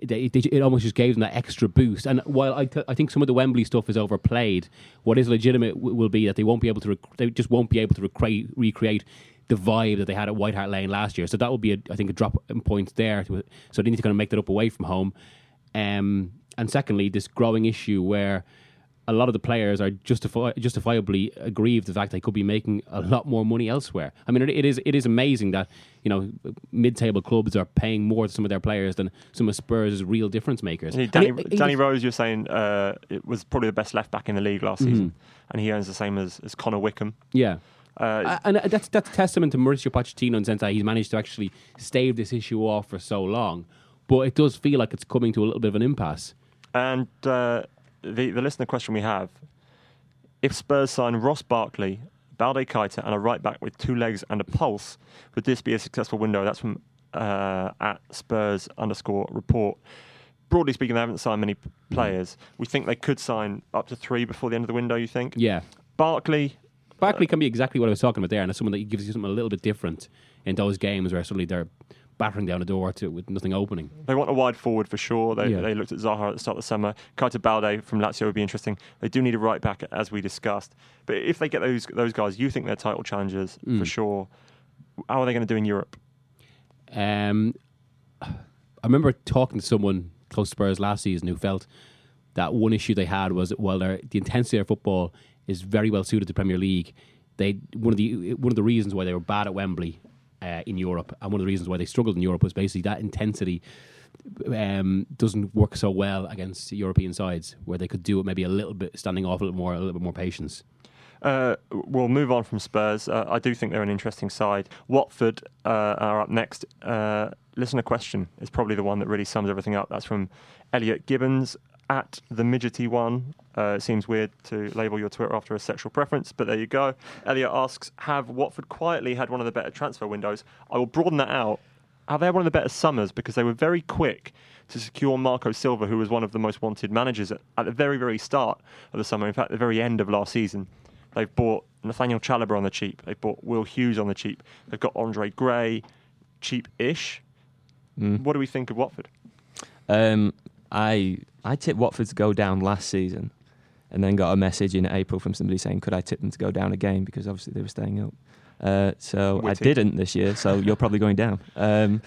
it almost just gave them that extra boost. And while I, th- I think some of the Wembley stuff is overplayed, what is legitimate w- will be that they won't be able to rec- they just won't be able to recreate the vibe that they had at White Hart Lane last year. So that would be, a, I think, a drop in points there. To, so they need to kind of make that up away from home. Um, and secondly, this growing issue where a lot of the players are justifi- justifiably aggrieved the fact they could be making a lot more money elsewhere. I mean, it, it is it is amazing that you know mid-table clubs are paying more to some of their players than some of Spurs' real difference makers. And Danny, it- it Danny Rose, you're saying uh, it was probably the best left back in the league last season, and he earns the same as, as Connor Wickham. yeah. Uh, Uh, and that's that's testament to Mauricio Pochettino in the sense that he's managed to actually stave this issue off for so long. But it does feel like it's coming to a little bit of an impasse. And uh, the, the listener question we have if Spurs sign Ross Barkley, Balde Keita, and a right back with two legs and a pulse, would this be a successful window? That's from uh, at Spurs underscore report. Broadly speaking, they haven't signed many p- players. We think they could sign up to three before the end of the window, you think? Yeah. Barkley, Barkley can be exactly what I was talking about there, and it's someone that gives you something a little bit different in those games where suddenly they're battering down the door to with nothing opening. They want a wide forward for sure. They, Yeah. they looked at Zaha at the start of the summer. Keita Balde from Lazio would be interesting. They do need a right back, as we discussed. But if they get those those guys, you think they're title challengers Mm. for sure. How are they going to do in Europe? Um, I remember talking to someone close to Spurs last season who felt that one issue they had was well, the intensity of football is very well suited to Premier League. They one of the one of the reasons why they were bad at Wembley uh, in Europe, and one of the reasons why they struggled in Europe was basically that intensity um, doesn't work so well against European sides, where they could do it maybe a little bit, standing off a little more, a little bit more patience. Uh, we'll move on from Spurs. Uh, I do think they're an interesting side. Watford uh, are up next. Uh, listener question is probably the one that really sums everything up. That's from Elliot Gibbons at the midgety one. Uh, it seems weird to label your Twitter after a sexual preference, but there you go. Elliot asks, have Watford quietly had one of the better transfer windows? I will broaden that out. Have they had one of the better summers because they were very quick to secure Marco Silva, who was one of the most wanted managers at, at the very, very start of the summer. In fact, the very end of last season. They've bought Nathaniel Chalobah on the cheap. They've bought Will Hughes on the cheap. They've got Andre Gray, cheap-ish. What do we think of Watford? Um, I I tipped Watford to go down last season, and then got a message in April from somebody saying, "Could I tip them to go down again?" Because obviously they were staying up. Uh, so I didn't this year. So you're probably going down. Um,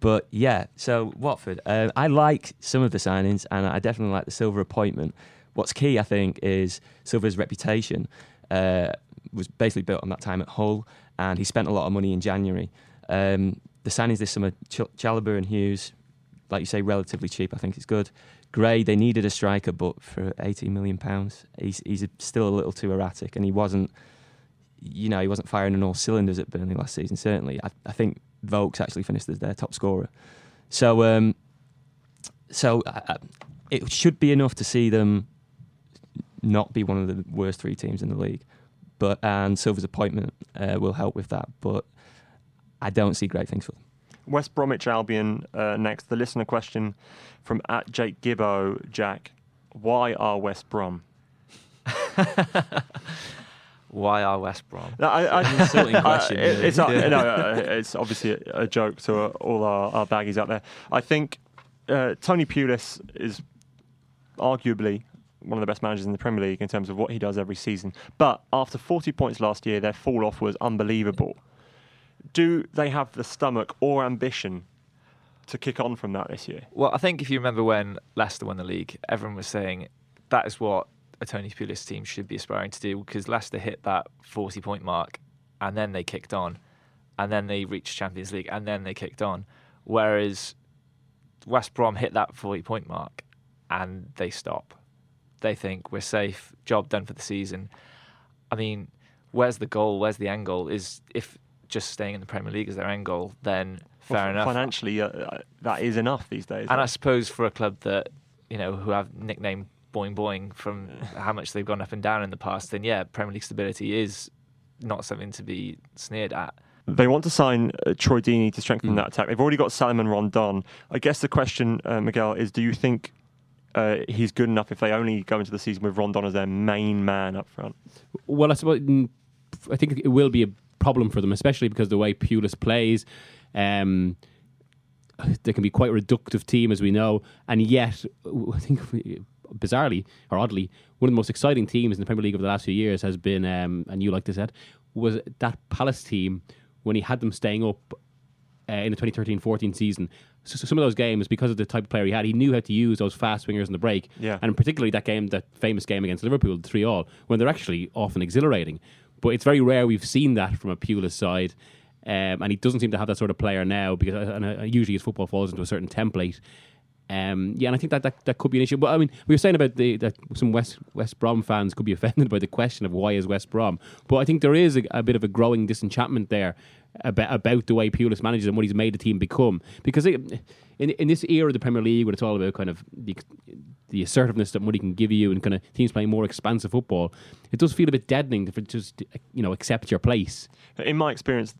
but yeah, so Watford, uh, I like some of the signings, and I definitely like the Silva appointment. What's key, I think, is Silva's reputation uh, was basically built on that time at Hull, and he spent a lot of money in January. Um, the signings this summer, Ch- Chalobah and Hughes, like you say, relatively cheap. I think it's good. Gray, they needed a striker, but for 18 million pounds, he's he's still a little too erratic, and he wasn't. You know, he wasn't firing on all cylinders at Burnley last season. Certainly, I, I think Vokes actually finished as their top scorer. So, um, so uh, it should be enough to see them not be one of the worst three teams in the league. But and Silva's appointment uh, will help with that. But I don't see great things for them. West Bromwich Albion uh, next. The listener question from at Jake Gibbo, Jack. Why are West Brom? Why are West Brom? No, I, I, Insulting I- question, it- really. it's, uh, no, uh, it's obviously a, a joke to uh, all our, our baggies out there. I think uh, Tony Pulis is arguably one of the best managers in the Premier League in terms of what he does every season. But after 40 points last year, their fall off was unbelievable. Do they have the stomach or ambition to kick on from that this year? Well, I think if you remember when Leicester won the league, everyone was saying that is what a Tony Pulis team should be aspiring to do because Leicester hit that 40 point mark and then they kicked on and then they reached Champions League and then they kicked on. Whereas West Brom hit that 40 point mark and they stop. They think we're safe, job done for the season. I mean, where's the goal? Where's the end goal? Is if just staying in the Premier League is their end goal, then fair Well, enough. Financially, uh, uh, that is enough these days. And I suppose for a club that you know who have nicknamed Boing Boing from how much they've gone up and down in the past, then yeah, Premier League stability is not something to be sneered at. They want to sign uh, Troy Deeney to strengthen Mm. that attack. They've already got Salomon Rondon. I guess the question, uh, Miguel, is do you think uh, he's good enough if they only go into the season with Rondon as their main man up front? Well, I suppose mm, I think it will be a problem for them, especially because the way Pulis plays. Um, they can be quite a reductive team, as we know, and yet I think bizarrely or oddly, one of the most exciting teams in the Premier League over the last few years has been, um, and you like to Ed, was that Palace team when he had them staying up uh, in the 2013-14 season. So, so some of those games, because of the type of player he had, he knew how to use those fast swingers in the break. Yeah. And particularly that game, that famous game against Liverpool, the three all, when they're actually often exhilarating. But it's very rare we've seen that from a Pulis side. Um, and he doesn't seem to have that sort of player now because uh, uh, usually his football falls into a certain template. Um, yeah, and I think that, that that could be an issue. But I mean, we were saying about the that some West West Brom fans could be offended by the question of why is West Brom. But I think there is a, a bit of a growing disenchantment there about about the way Pulis manages and what he's made the team become. Because it, in in this era of the Premier League, where it's all about kind of the the assertiveness that money can give you and kind of teams playing more expansive football, it does feel a bit deadening to just you know accept your place. In my experience,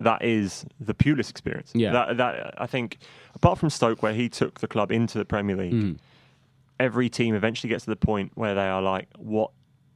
that is the Pulis experience. Yeah. That, that I think, apart from Stoke, where he took the club into the Premier League, Mm. every team eventually gets to the point where they are like, what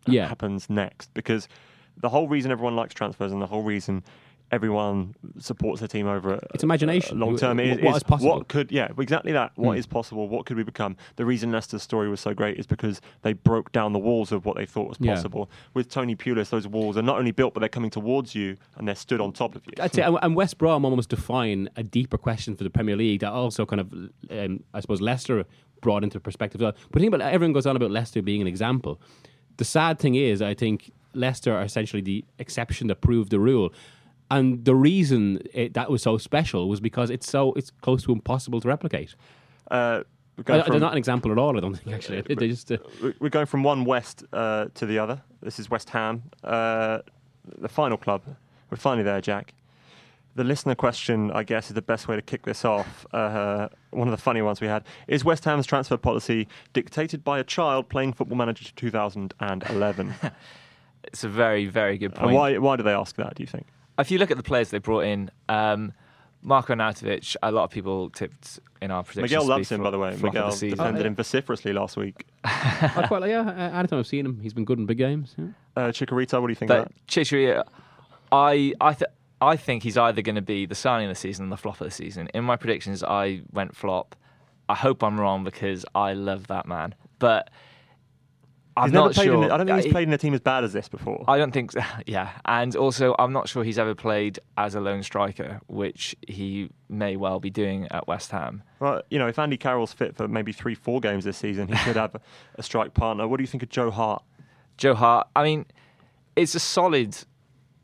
Yeah. happens next? Because the whole reason everyone likes transfers and the whole reason everyone supports their team over It's imagination. long term Wh- is, what is possible. what could yeah exactly that What Mm. is possible what could we become the reason Leicester's story was so great is because they broke down the walls of what they thought was Yeah. possible with Tony Pulis those walls are not only built but they're coming towards you and they're stood on top of you say, and- and West Brom almost define a deeper question for the Premier League that also kind of, um, I suppose, Leicester brought into perspective. But think about everyone goes on about Leicester being an example. The sad thing is, I think Leicester are essentially the exception that proved the rule. And the reason it, that was so special was because it's so it's close to impossible to replicate. uh, we're Uh, they're not an example at all. I don't think actually. They just uh, we- we're going from one West uh, to the other. This is West Ham, uh, the final club. We're finally there, Jack. The listener question, I guess, is the best way to kick this off. Uh, one of the funny ones we had is West Ham's transfer policy dictated by a child playing Football Manager to 2011. It's a very, very good and point. why? Why do they ask that? Do you think? If you look at the players they brought in, um, Marko Arnautovic, a lot of people tipped in our predictions. Miguel loves him, flo- by the way. Miguel the defended Oh, yeah. him vociferously last week. I quite like. Yeah, uh, anytime I've seen him, he's been good in big games. Yeah. Uh, Chicharito, what do you think of But that? Chicharito, I I th- I think he's either going to be the signing of the season and the flop of the season. In my predictions, I went flop. I hope I'm wrong because I love that man, but I'm never not played sure. in, I don't think he's played in a team as bad as this before. I don't think, so. yeah, and also I'm not sure he's ever played as a lone striker, which he may well be doing at West Ham. Well, you know, if Andy Carroll's fit for maybe three, four games this season, he could have a, a strike partner. What do you think of Joe Hart? Joe Hart, I mean, it's a solid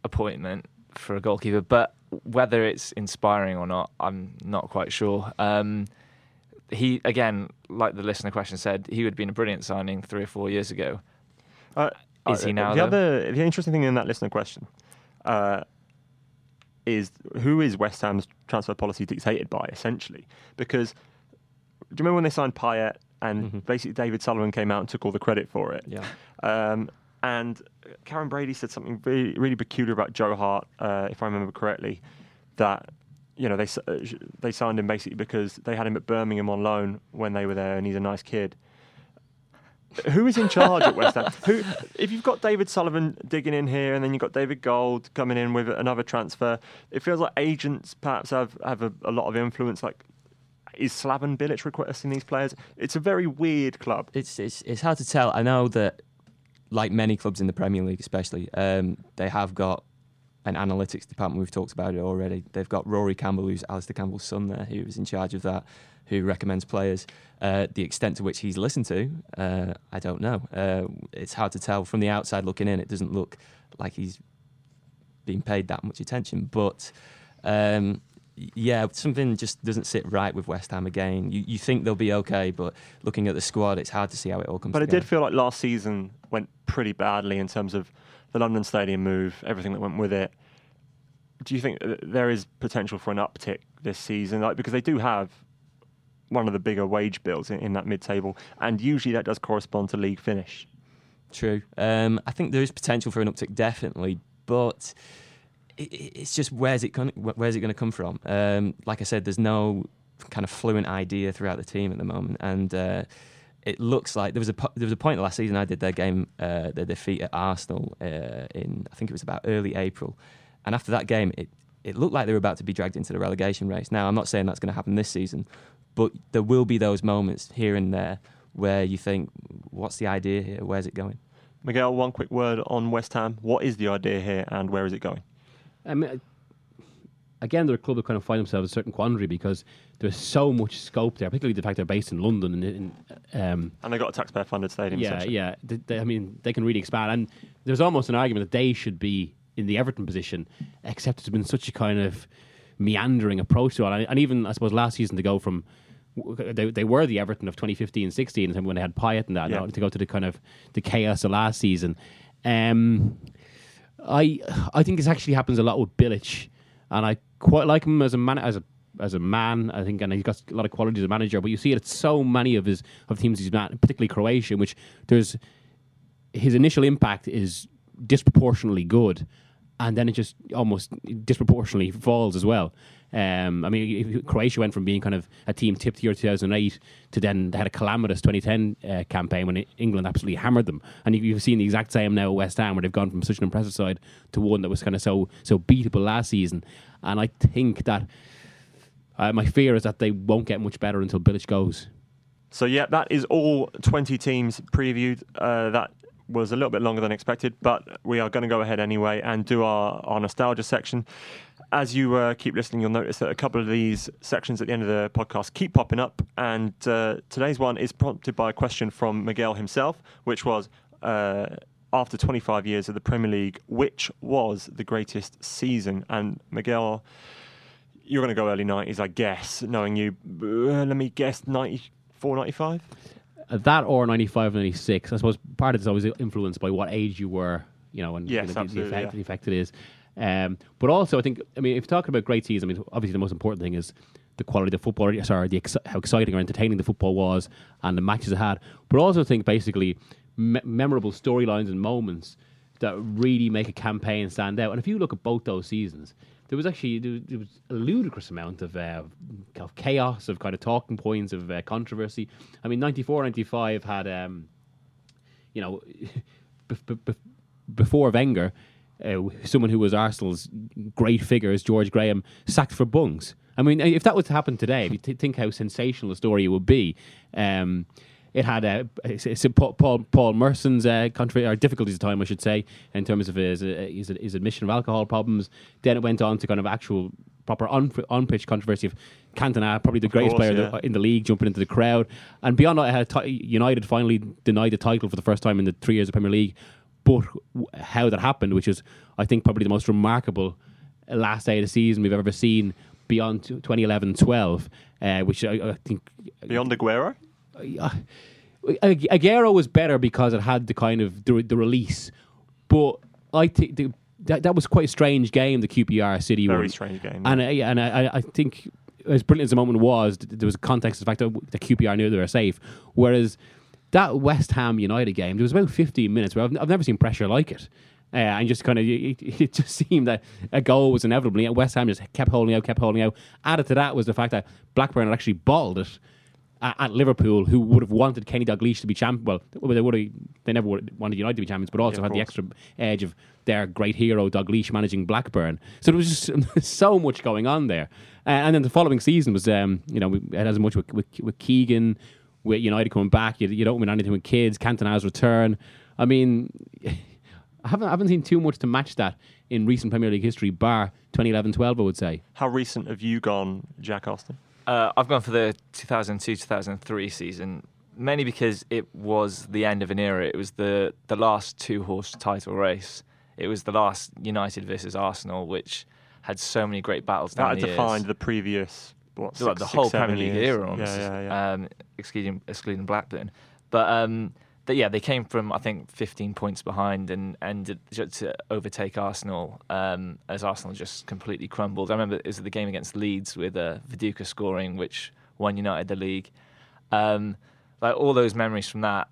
appointment for a goalkeeper, but whether it's inspiring or not, I'm not quite sure. Um, he again, like the listener question said, he would have been a brilliant signing three or four years ago. Uh, Is uh, he now, The though? other, the interesting thing in that listener question uh, is who is West Ham's transfer policy dictated by, essentially? Because do you remember when they signed Payet and Mhm. basically David Sullivan came out and took all the credit for it? Yeah. Um, and Karen Brady said something really, really peculiar about Joe Hart, uh, if I remember correctly, that you know they s- uh, sh- they signed him basically because they had him at Birmingham on loan when they were there, and he's a nice kid. Who is in charge at West Ham? Who, if you've got David Sullivan digging in here, and then you've got David Gold coming in with another transfer, it feels like agents perhaps have have a, a lot of influence. Like, is Slaven Bilic requesting these players? It's a very weird club. It's it's it's hard to tell. I know that, like many clubs in the Premier League, especially, um, they have got an analytics department. We've talked about it already. They've got Rory Campbell, who's Alistair Campbell's son, there, who is in charge of that, who recommends players. Uh, the extent to which he's listened to, uh, I don't know. Uh, it's hard to tell from the outside looking in. It doesn't look like he's been paid that much attention, but. Um, yeah, something just doesn't sit right with West Ham again. You you think they'll be okay, but looking at the squad, it's hard to see how it all comes But it together. did feel like last season went pretty badly in terms of the London Stadium move, everything that went with it. Do you think there is potential for an uptick this season? Like because they do have one of the bigger wage bills in, in that mid-table, and usually that does correspond to league finish. True. Um, I think there is potential for an uptick, definitely, but it, it- it's just where's it going? Where's it going to come from? Um, like I said, there's no kind of fluent idea throughout the team at the moment, and uh, it looks like there was a there was a point last season I did their game, uh, their defeat at Arsenal uh, in I think it was about early April, and after that game, it it looked like they were about to be dragged into the relegation race. Now I'm not saying that's going to happen this season, but there will be those moments here and there where you think, what's the idea here? Where's it going? Miguel, one quick word on West Ham. What is the idea here, and where is it going? I mean, again, they're a club that kind of find themselves in a certain quandary because there's so much scope there, particularly the fact they're based in London. And in, um, And they got a taxpayer-funded stadium. yeah, essentially. yeah. They, they- I mean, they can really expand. And there's almost an argument that they should be in the Everton position, except it's been such a kind of meandering approach to it. And, even, I suppose, last season to go from. They, they were the Everton of 2015-16 when they had Payet and that. Yeah. To go to the kind of the chaos of last season, um, I I think this actually happens a lot with Bilic, and I quite like him as a man as a as a man. I think, and he's got a lot of qualities as a manager. But you see it at so many of his of teams he's met, particularly Croatia, which there's his initial impact is disproportionately good, and then it just almost disproportionately falls as well. Um, I mean, Croatia went from being kind of a team tipped year 2008 to then they had a calamitous 2010 uh, campaign when England absolutely hammered them. And you- you've seen the exact same now at West Ham, where they've gone from such an impressive side to one that was kind of so so beatable last season. And I think that uh, my fear is that they won't get much better until Bilic goes. So yeah, that is all 20 teams previewed. Uh, that was a little bit longer than expected, but we are going to go ahead anyway and do our, our nostalgia section. As you uh, keep listening, you'll notice that a couple of these sections at the end of the podcast keep popping up, and uh, today's one is prompted by a question from Miguel himself, which was. Uh, after 25 years of the Premier League, which was the greatest season? And Miguel, you're going to go early 90s, I guess, knowing you. Uh, let me guess, 94, 95? Uh, that or 95 96 i suppose part of it's always influenced by what age you were you know and Yes, you know, the, the absolutely, effect, yeah. the effect it is um, but also i think i mean if you're talking about great season i mean obviously the most important thing is the quality of the football sorry the ex- how exciting or entertaining the football was and the matches it had but also I think basically me- memorable storylines and moments that really make a campaign stand out and if you look at both those seasons there was actually there was, a ludicrous amount of, uh, of chaos, of kind of talking points, of uh, controversy. I mean, 94, 95 had, um, you know, bef- bef- bef- before Wenger, uh, someone who was Arsenal's great figure, as George Graham, sacked for bungs. I mean, if that was to happen today, if you t- think how sensational a story it would be. Um, it had uh, it's Paul Paul, Merson's uh, country or difficulties at the time, I should say, in terms of his, uh, his his admission of alcohol problems. Then it went on to kind of actual proper on on pitch controversy of Cantona, probably the greatest course, player yeah. in the league, jumping into the crowd. And beyond that, it had ti- United finally denied the title for the first time in the three years of Premier League. But how that happened, which is I think probably the most remarkable last day of the season we've ever seen beyond 2011-12, uh, which I, I think Beyond Aguero? uh, Ag- Aguero was better because it had the kind of the, the release, but I think that that was quite a strange game. The QPR City Very one. strange game. and I, and I, I think as brilliant as the moment was, there was a context of the fact that the QPR knew they were safe, whereas that West Ham United game, there was about 15 minutes where I've, I've never seen pressure like it. Uh, and just kind of, it, it just seemed that a goal was inevitable. And West Ham just kept holding out, kept holding out. Added to that was the fact that Blackburn had actually balled it at, at Liverpool, who would have wanted Kenny Dalglish to be champion. Well, they would have, they never would wanted United to be champions, but also Yeah, had the extra edge of their great hero Dalglish managing Blackburn. So there was just so much going on there. Uh, and then the following season was, um, you know, we- had as much with, with, with Keegan, with United coming back. You, you don't win anything with kids. Cantona's return. I mean, I haven't I haven't seen too much to match that in recent Premier League history, bar 2011-12, I would say. How recent have you gone, Jack Austin? Uh, I've gone for the 2002-2003 season, mainly because it was the end of an era. It was the the last two horse title race. It was the last United versus Arsenal, which had so many great battles That down had the years. defined the previous, what, like, the six, whole Premier League years. era, Yeah, yeah, yeah. Um, excluding excluding Blackburn. But um, but yeah, they came from I think 15 points behind and and to overtake Arsenal um, as Arsenal just completely crumbled. I remember it was the game against Leeds with uh, Viduka scoring, which won United the league. Um, like all those memories from that,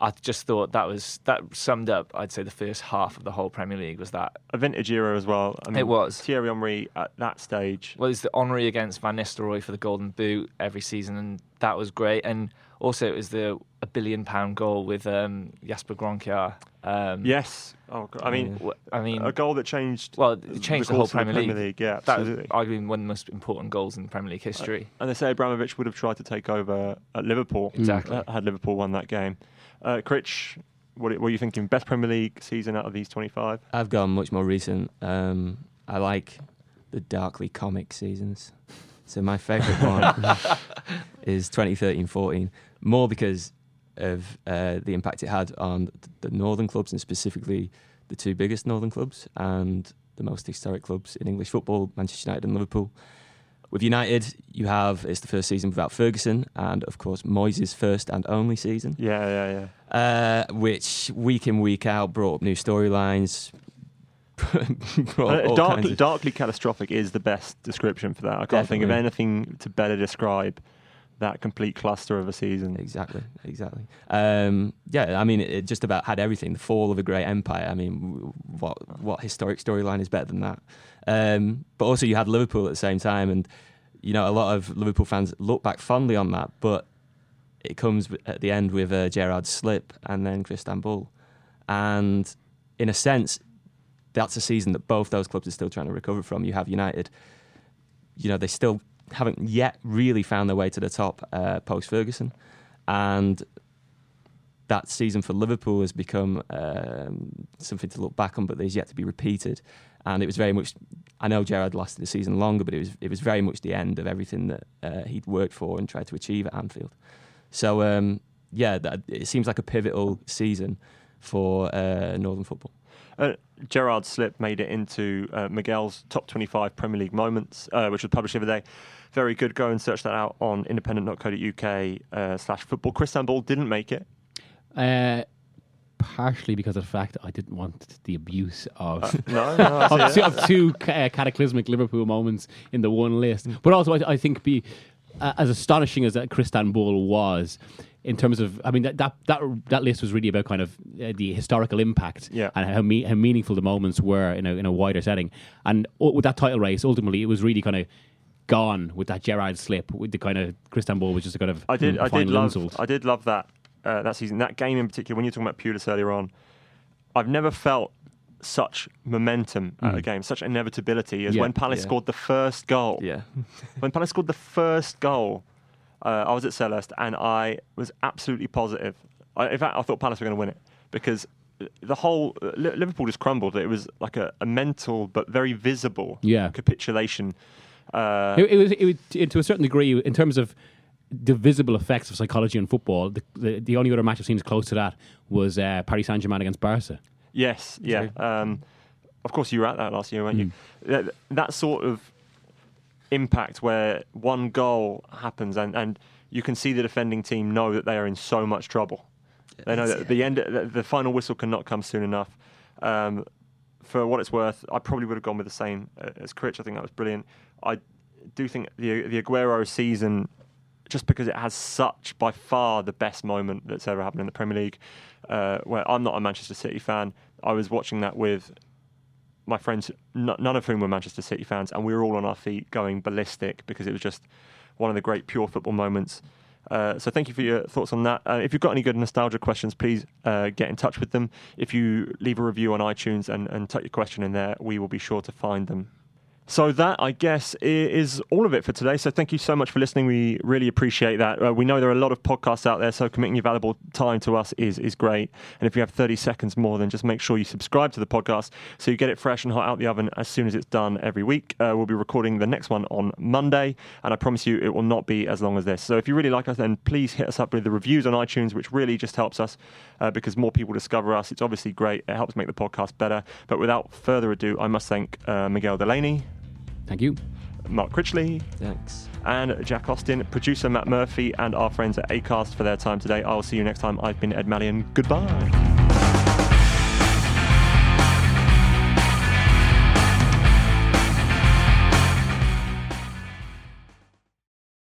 I just thought that was that summed up. I'd say the first half of the whole Premier League was that. a vintage era as well. I mean, It was. Thierry Henry at that stage. Well, it's the Henry against Van Nistelrooy for the Golden Boot every season, and that was great. And also, it was the a billion pound goal with um, Jesper Gronkjaer. Um, Yes. Oh, God. I mean, I mean, a goal that changed. well, it changed the, whole course of Premier League. Yeah, That was absolutely. arguably one of the most important goals in Premier League history. And they say Abramovich would have tried to take over at Liverpool. Exactly. uh, had Liverpool won that game. Uh, Critch, what, what are you thinking? Best Premier League season out of these 25? I've gone much more recent. Um, I like the darkly comic seasons. So my favourite one is 2013-14, more because of uh, the impact it had on the northern clubs and specifically the two biggest northern clubs and the most historic clubs in English football, Manchester United and Liverpool. With United, you have it's the first season without Ferguson, and of course Moyes' first and only season Yeah, yeah, yeah. uh, which week in week out brought up new storylines. brought all dark, kinds of- darkly catastrophic is the best description for that. I can't think of anything to better describe that complete cluster of a season. Exactly, exactly. Um, yeah, I mean, it, it just about had everything. The fall of a great empire. I mean, what what historic storyline is better than that? Um, but also, you had Liverpool at the same time, and you know, a lot of Liverpool fans look back fondly on that. But it comes at the end with uh, Gerrard's slip and then Crystanbul, and in a sense, that's a season that both those clubs are still trying to recover from. You have United, you know, they still haven't yet really found their way to the top uh, post Ferguson, and that season for Liverpool has become um, something to look back on, but there's yet to be repeated. And it was very much. I know Gerrard lasted the season longer, but it was it was very much the end of everything that uh, he'd worked for and tried to achieve at Anfield. So um, yeah, that, it seems like a pivotal season for uh, Northern football. Uh, Gerrard's slip made it into uh, Miguel's top 25 Premier League moments, uh, which was published the other day. Very good. Go and search that out on independent.co.uk uh, slash football. Crystanbul didn't make it. Uh, partially because of the fact that I didn't want the abuse of No, no, of, two, of two uh, cataclysmic Liverpool moments in the one list. But also, I, I think be uh, as astonishing as that Crystanbul was. In terms of, I mean, that that that, that list was really about kind of uh, the historical impact Yeah. and how me, how meaningful the moments were in a in a wider setting. And with that title race, ultimately, it was really kind of gone with that Gerrard slip. With the kind of Crystanbul was just a kind of I did. mm, I did love. insult. I did love that uh, that season. That game in particular. When you're talking about Pulis earlier on, I've never felt such momentum at a game, such inevitability as Yeah, when Palace yeah. scored the first goal. Yeah, When Palace scored the first goal, uh, I was at Selhurst and I was absolutely positive. I, in fact, I thought Palace were going to win it because the whole uh, Liverpool just crumbled. It was like a, a mental but very visible Yeah. capitulation. Uh, It, it was it, was- to a certain degree in terms of the visible effects of psychology in football. The, the, the only other match I've seen as close to that was uh, Paris Saint Germain against Barca. Yes, yeah. Um, of course, you were at that last year, weren't you? Mm. That, that sort of impact where one goal happens and, and you can see the defending team know that they are in so much trouble. They know that the end, the, the final whistle cannot come soon enough. Um, for what it's worth, I probably would have gone with the same uh, as Critch. I think that was brilliant. I do think the the Aguero season, just because it has such by far the best moment that's ever happened in the Premier League. Uh, where I'm not a Manchester City fan, I was watching that with my friends, n- none of whom were Manchester City fans, and we were all on our feet going ballistic because it was just one of the great pure football moments. Uh, so thank you for your thoughts on that. Uh, if you've got any good nostalgia questions, please uh, get in touch with them. If you leave a review on iTunes and, and type your question in there, we will be sure to find them. So that, I guess, is all of it for today. So thank you so much for listening. We really appreciate that. Uh, we know there are a lot of podcasts out there, so committing your valuable time to us is is great. And if you have 30 seconds more, then just make sure you subscribe to the podcast so you get it fresh and hot out the oven as soon as it's done every week. Uh, we'll be recording the next one on Monday, and I promise you it will not be as long as this. So if you really like us, then please hit us up with the reviews on iTunes, which really just helps us uh, because more people discover us. It's obviously great. It helps make the podcast better. But without further ado, I must thank uh, Miguel Delaney. Thank you. Mark Critchley, Thanks. and Jack Austin, producer Matt Murphy, and our friends at Acast for their time today. I'll see you next time. I've been Ed Malyon. Goodbye.